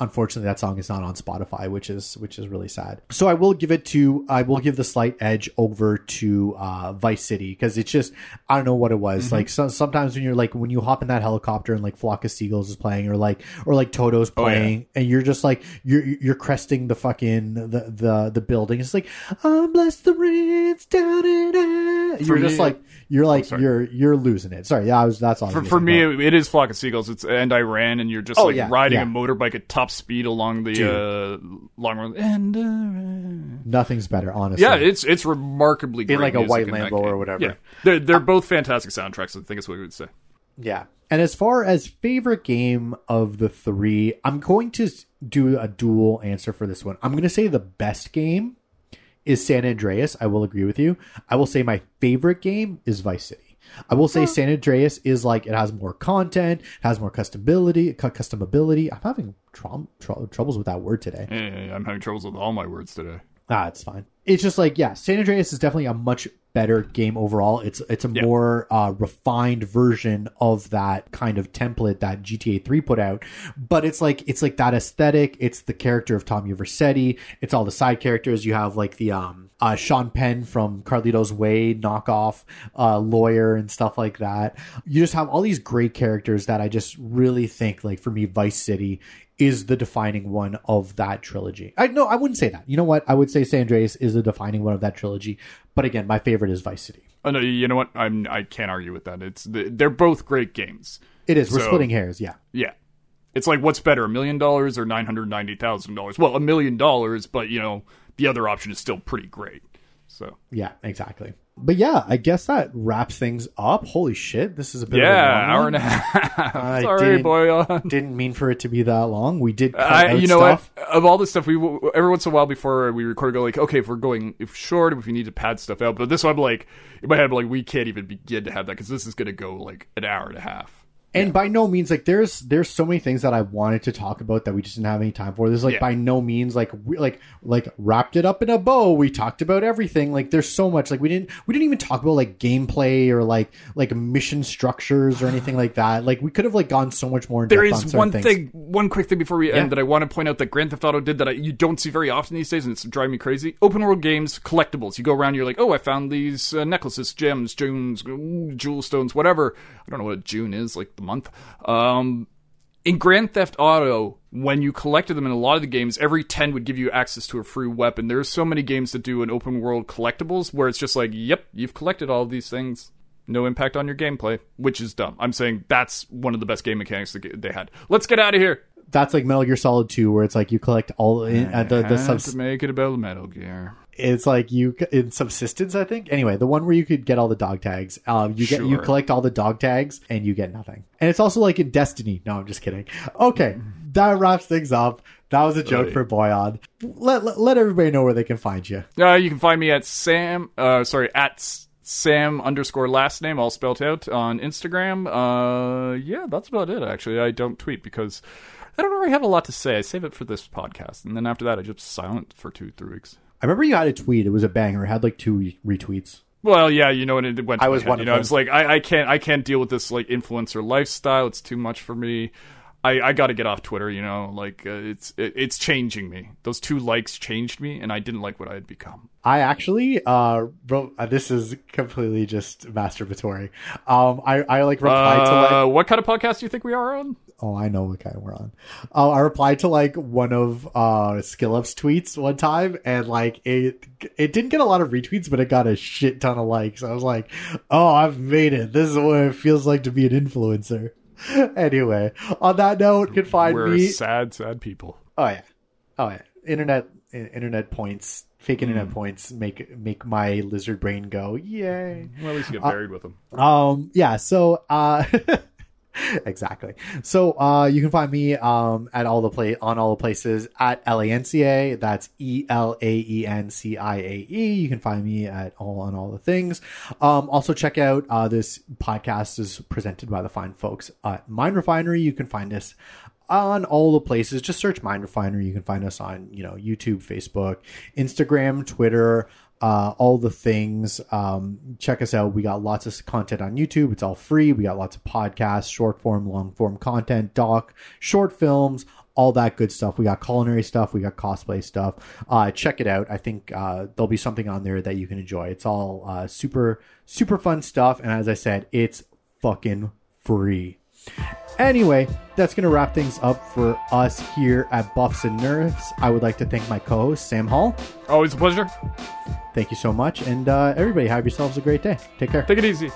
unfortunately that song is not on Spotify, which is which is really sad. So I will give it to I will give the slight edge over to uh, Vice City because it's just I don't know what it was like. So, sometimes when you're like when you hop in that helicopter and like Flock of Seagulls is playing or like or like Toto's Oh, yeah. playing and you're just like you're you're cresting the fucking the the the building. It's like I'm blessed the rains down in You're just like you're like sorry. you're you're losing it. Sorry, yeah, I was that's all. For, for me, about- it, is Flock of Seagulls. It's and I ran, and you're just Oh, like yeah, riding yeah. a motorbike at top speed along the uh, long run. And uh, nothing's better, honestly. yeah, it's it's remarkably great like a white Lambo or whatever. Yeah, they're they're both fantastic soundtracks. I think is what we would say. Yeah. And as far as favorite game of the three, I'm going to do a dual answer for this one. I'm going to say the best game is San Andreas. I will agree with you. I will say my favorite game is Vice City. I will say San Andreas is like it has more content, has more customability, customability. I'm having trom- tr- troubles with that word today. Eh, I'm having troubles with all my words today. Ah, it's fine. It's just like yeah, San Andreas is definitely a much better game overall. It's it's a more uh, refined version of that kind of template that GTA 3 put out. But it's like it's like that aesthetic. It's the character of Tommy Vercetti. It's all the side characters. You have like the um uh, Sean Penn from Carlito's Way knockoff uh, lawyer and stuff like that. You just have all these great characters that I just really think like for me Vice City is the defining one of that trilogy. I no, I wouldn't say that. You know what? I would say San Andreas is the defining one of that trilogy. But again, my favorite is Vice City. Oh no, you know what? I'm I can't argue with that. It's they're both great games. It is. We're splitting hairs. Yeah. Yeah. It's like what's better, a million dollars or nine hundred ninety thousand dollars? Well, a million dollars, but you know the other option is still pretty great. So Yeah. Exactly. But yeah, I guess that wraps things up. Holy shit! This is a bit yeah, of a hour and a half. I Sorry, didn't- boy. Didn't mean for it to be that long. We did cut I, you know stuff. what? Of all the stuff, we every once in a while before we record, go like, okay, if we're going if short, if we need to pad stuff out. But this one, I'm like, in my head, I'm like, we can't even begin to have that because this is going to go like an hour and a half. And by no means, like there's there's so many things that I wanted to talk about that we just didn't have any time for. There's like Yeah. by no means like we like like wrapped it up in a bow. We talked about everything. Like there's so much. Like we didn't we didn't even talk about like gameplay or like like mission structures or anything like that. Like we could have like gone so much more. In There depth on is certain one things. thing, one quick thing before we Yeah. end that I want to point out that Grand Theft Auto did that I, you don't see very often these days, and it's driving me crazy. Open world games, collectibles. You go around, you're like, oh, I found these uh, necklaces, gems, ooh, jewel stones, whatever. I don't know what a june is, like the month. Um, in Grand Theft Auto, when you collected them in a lot of the games, every 10 would give you access to a free weapon. There's so many games that do an open world collectibles where it's just like, yep, you've collected all of these things. No impact on your gameplay, which is dumb. I'm saying that's one of the best game mechanics that they had. Let's get out of here. That's like Metal Gear Solid 2, where it's like you collect all in, uh, the the subs- to make it about Metal Gear. It's like you in subsistence i think anyway the one where you could get all the dog tags um you get you collect all the dog tags and you get nothing and it's also like in destiny no i'm just kidding okay that wraps things up that was a joke Right. for Bojan let, let let everybody know where they can find you Uh, you can find me at Sam, uh, sorry, at Sam underscore last name, all spelled out on Instagram. Uh, yeah, that's about it, actually. I don't tweet because I don't really have a lot to say. I save it for this podcast. And then after that, I just silent for two, three weeks. I remember you had a tweet it was a banger it had like two retweets Well, yeah, you know, and it went. I was head, one You of know. I was like, I, I can't, I can't deal with this like influencer lifestyle. It's too much for me. I, I got to get off Twitter. You know, like uh, it's it, it's changing me. Those two likes changed me, and I didn't like what I had become. I actually uh wrote uh, this is completely just masturbatory. Um I I like replied to like Uh, what kind of podcast do you think we are on? Oh, I know what kind we're on. Uh, I replied to like one of uh SkillUp's tweets one time, and like it it didn't get a lot of retweets, but it got a shit ton of likes. I was like, oh, I've made it. This is what it feels like to be an influencer. anyway, on that note, you can find We're me. sad, sad people. Oh yeah, oh yeah. Internet internet points, fake internet points make make my lizard brain go yay. Well, at least you get buried with them. Um, yeah, so, uh, exactly. So, uh, you can find me, um, at all the play, on all the places at LANCA. That's E L A E N C I A E. You can find me at all on all the things. Um, also check out, uh, this podcast is presented by the fine folks at Mind Refinery. You can find us on all the places. Just search Mind Refinery. You can find us on, you know, YouTube, Facebook, Instagram, Twitter, uh, all the things. Um, check us out. We got lots of content on YouTube. It's all free. We got lots of podcasts, short form, long form content, doc, short films, all that good stuff. We got culinary stuff. We got cosplay stuff. Uh, check it out. I think uh, there'll be something on there that you can enjoy. It's all uh, super, super fun stuff. And as I said, it's fucking free. Anyway, that's going to wrap things up for us here at Buffs and Nerfs. I would like to thank my co host, Sam Hall. Always a pleasure. Thank you so much. And uh, everybody, have yourselves a great day. Take care. Take it easy.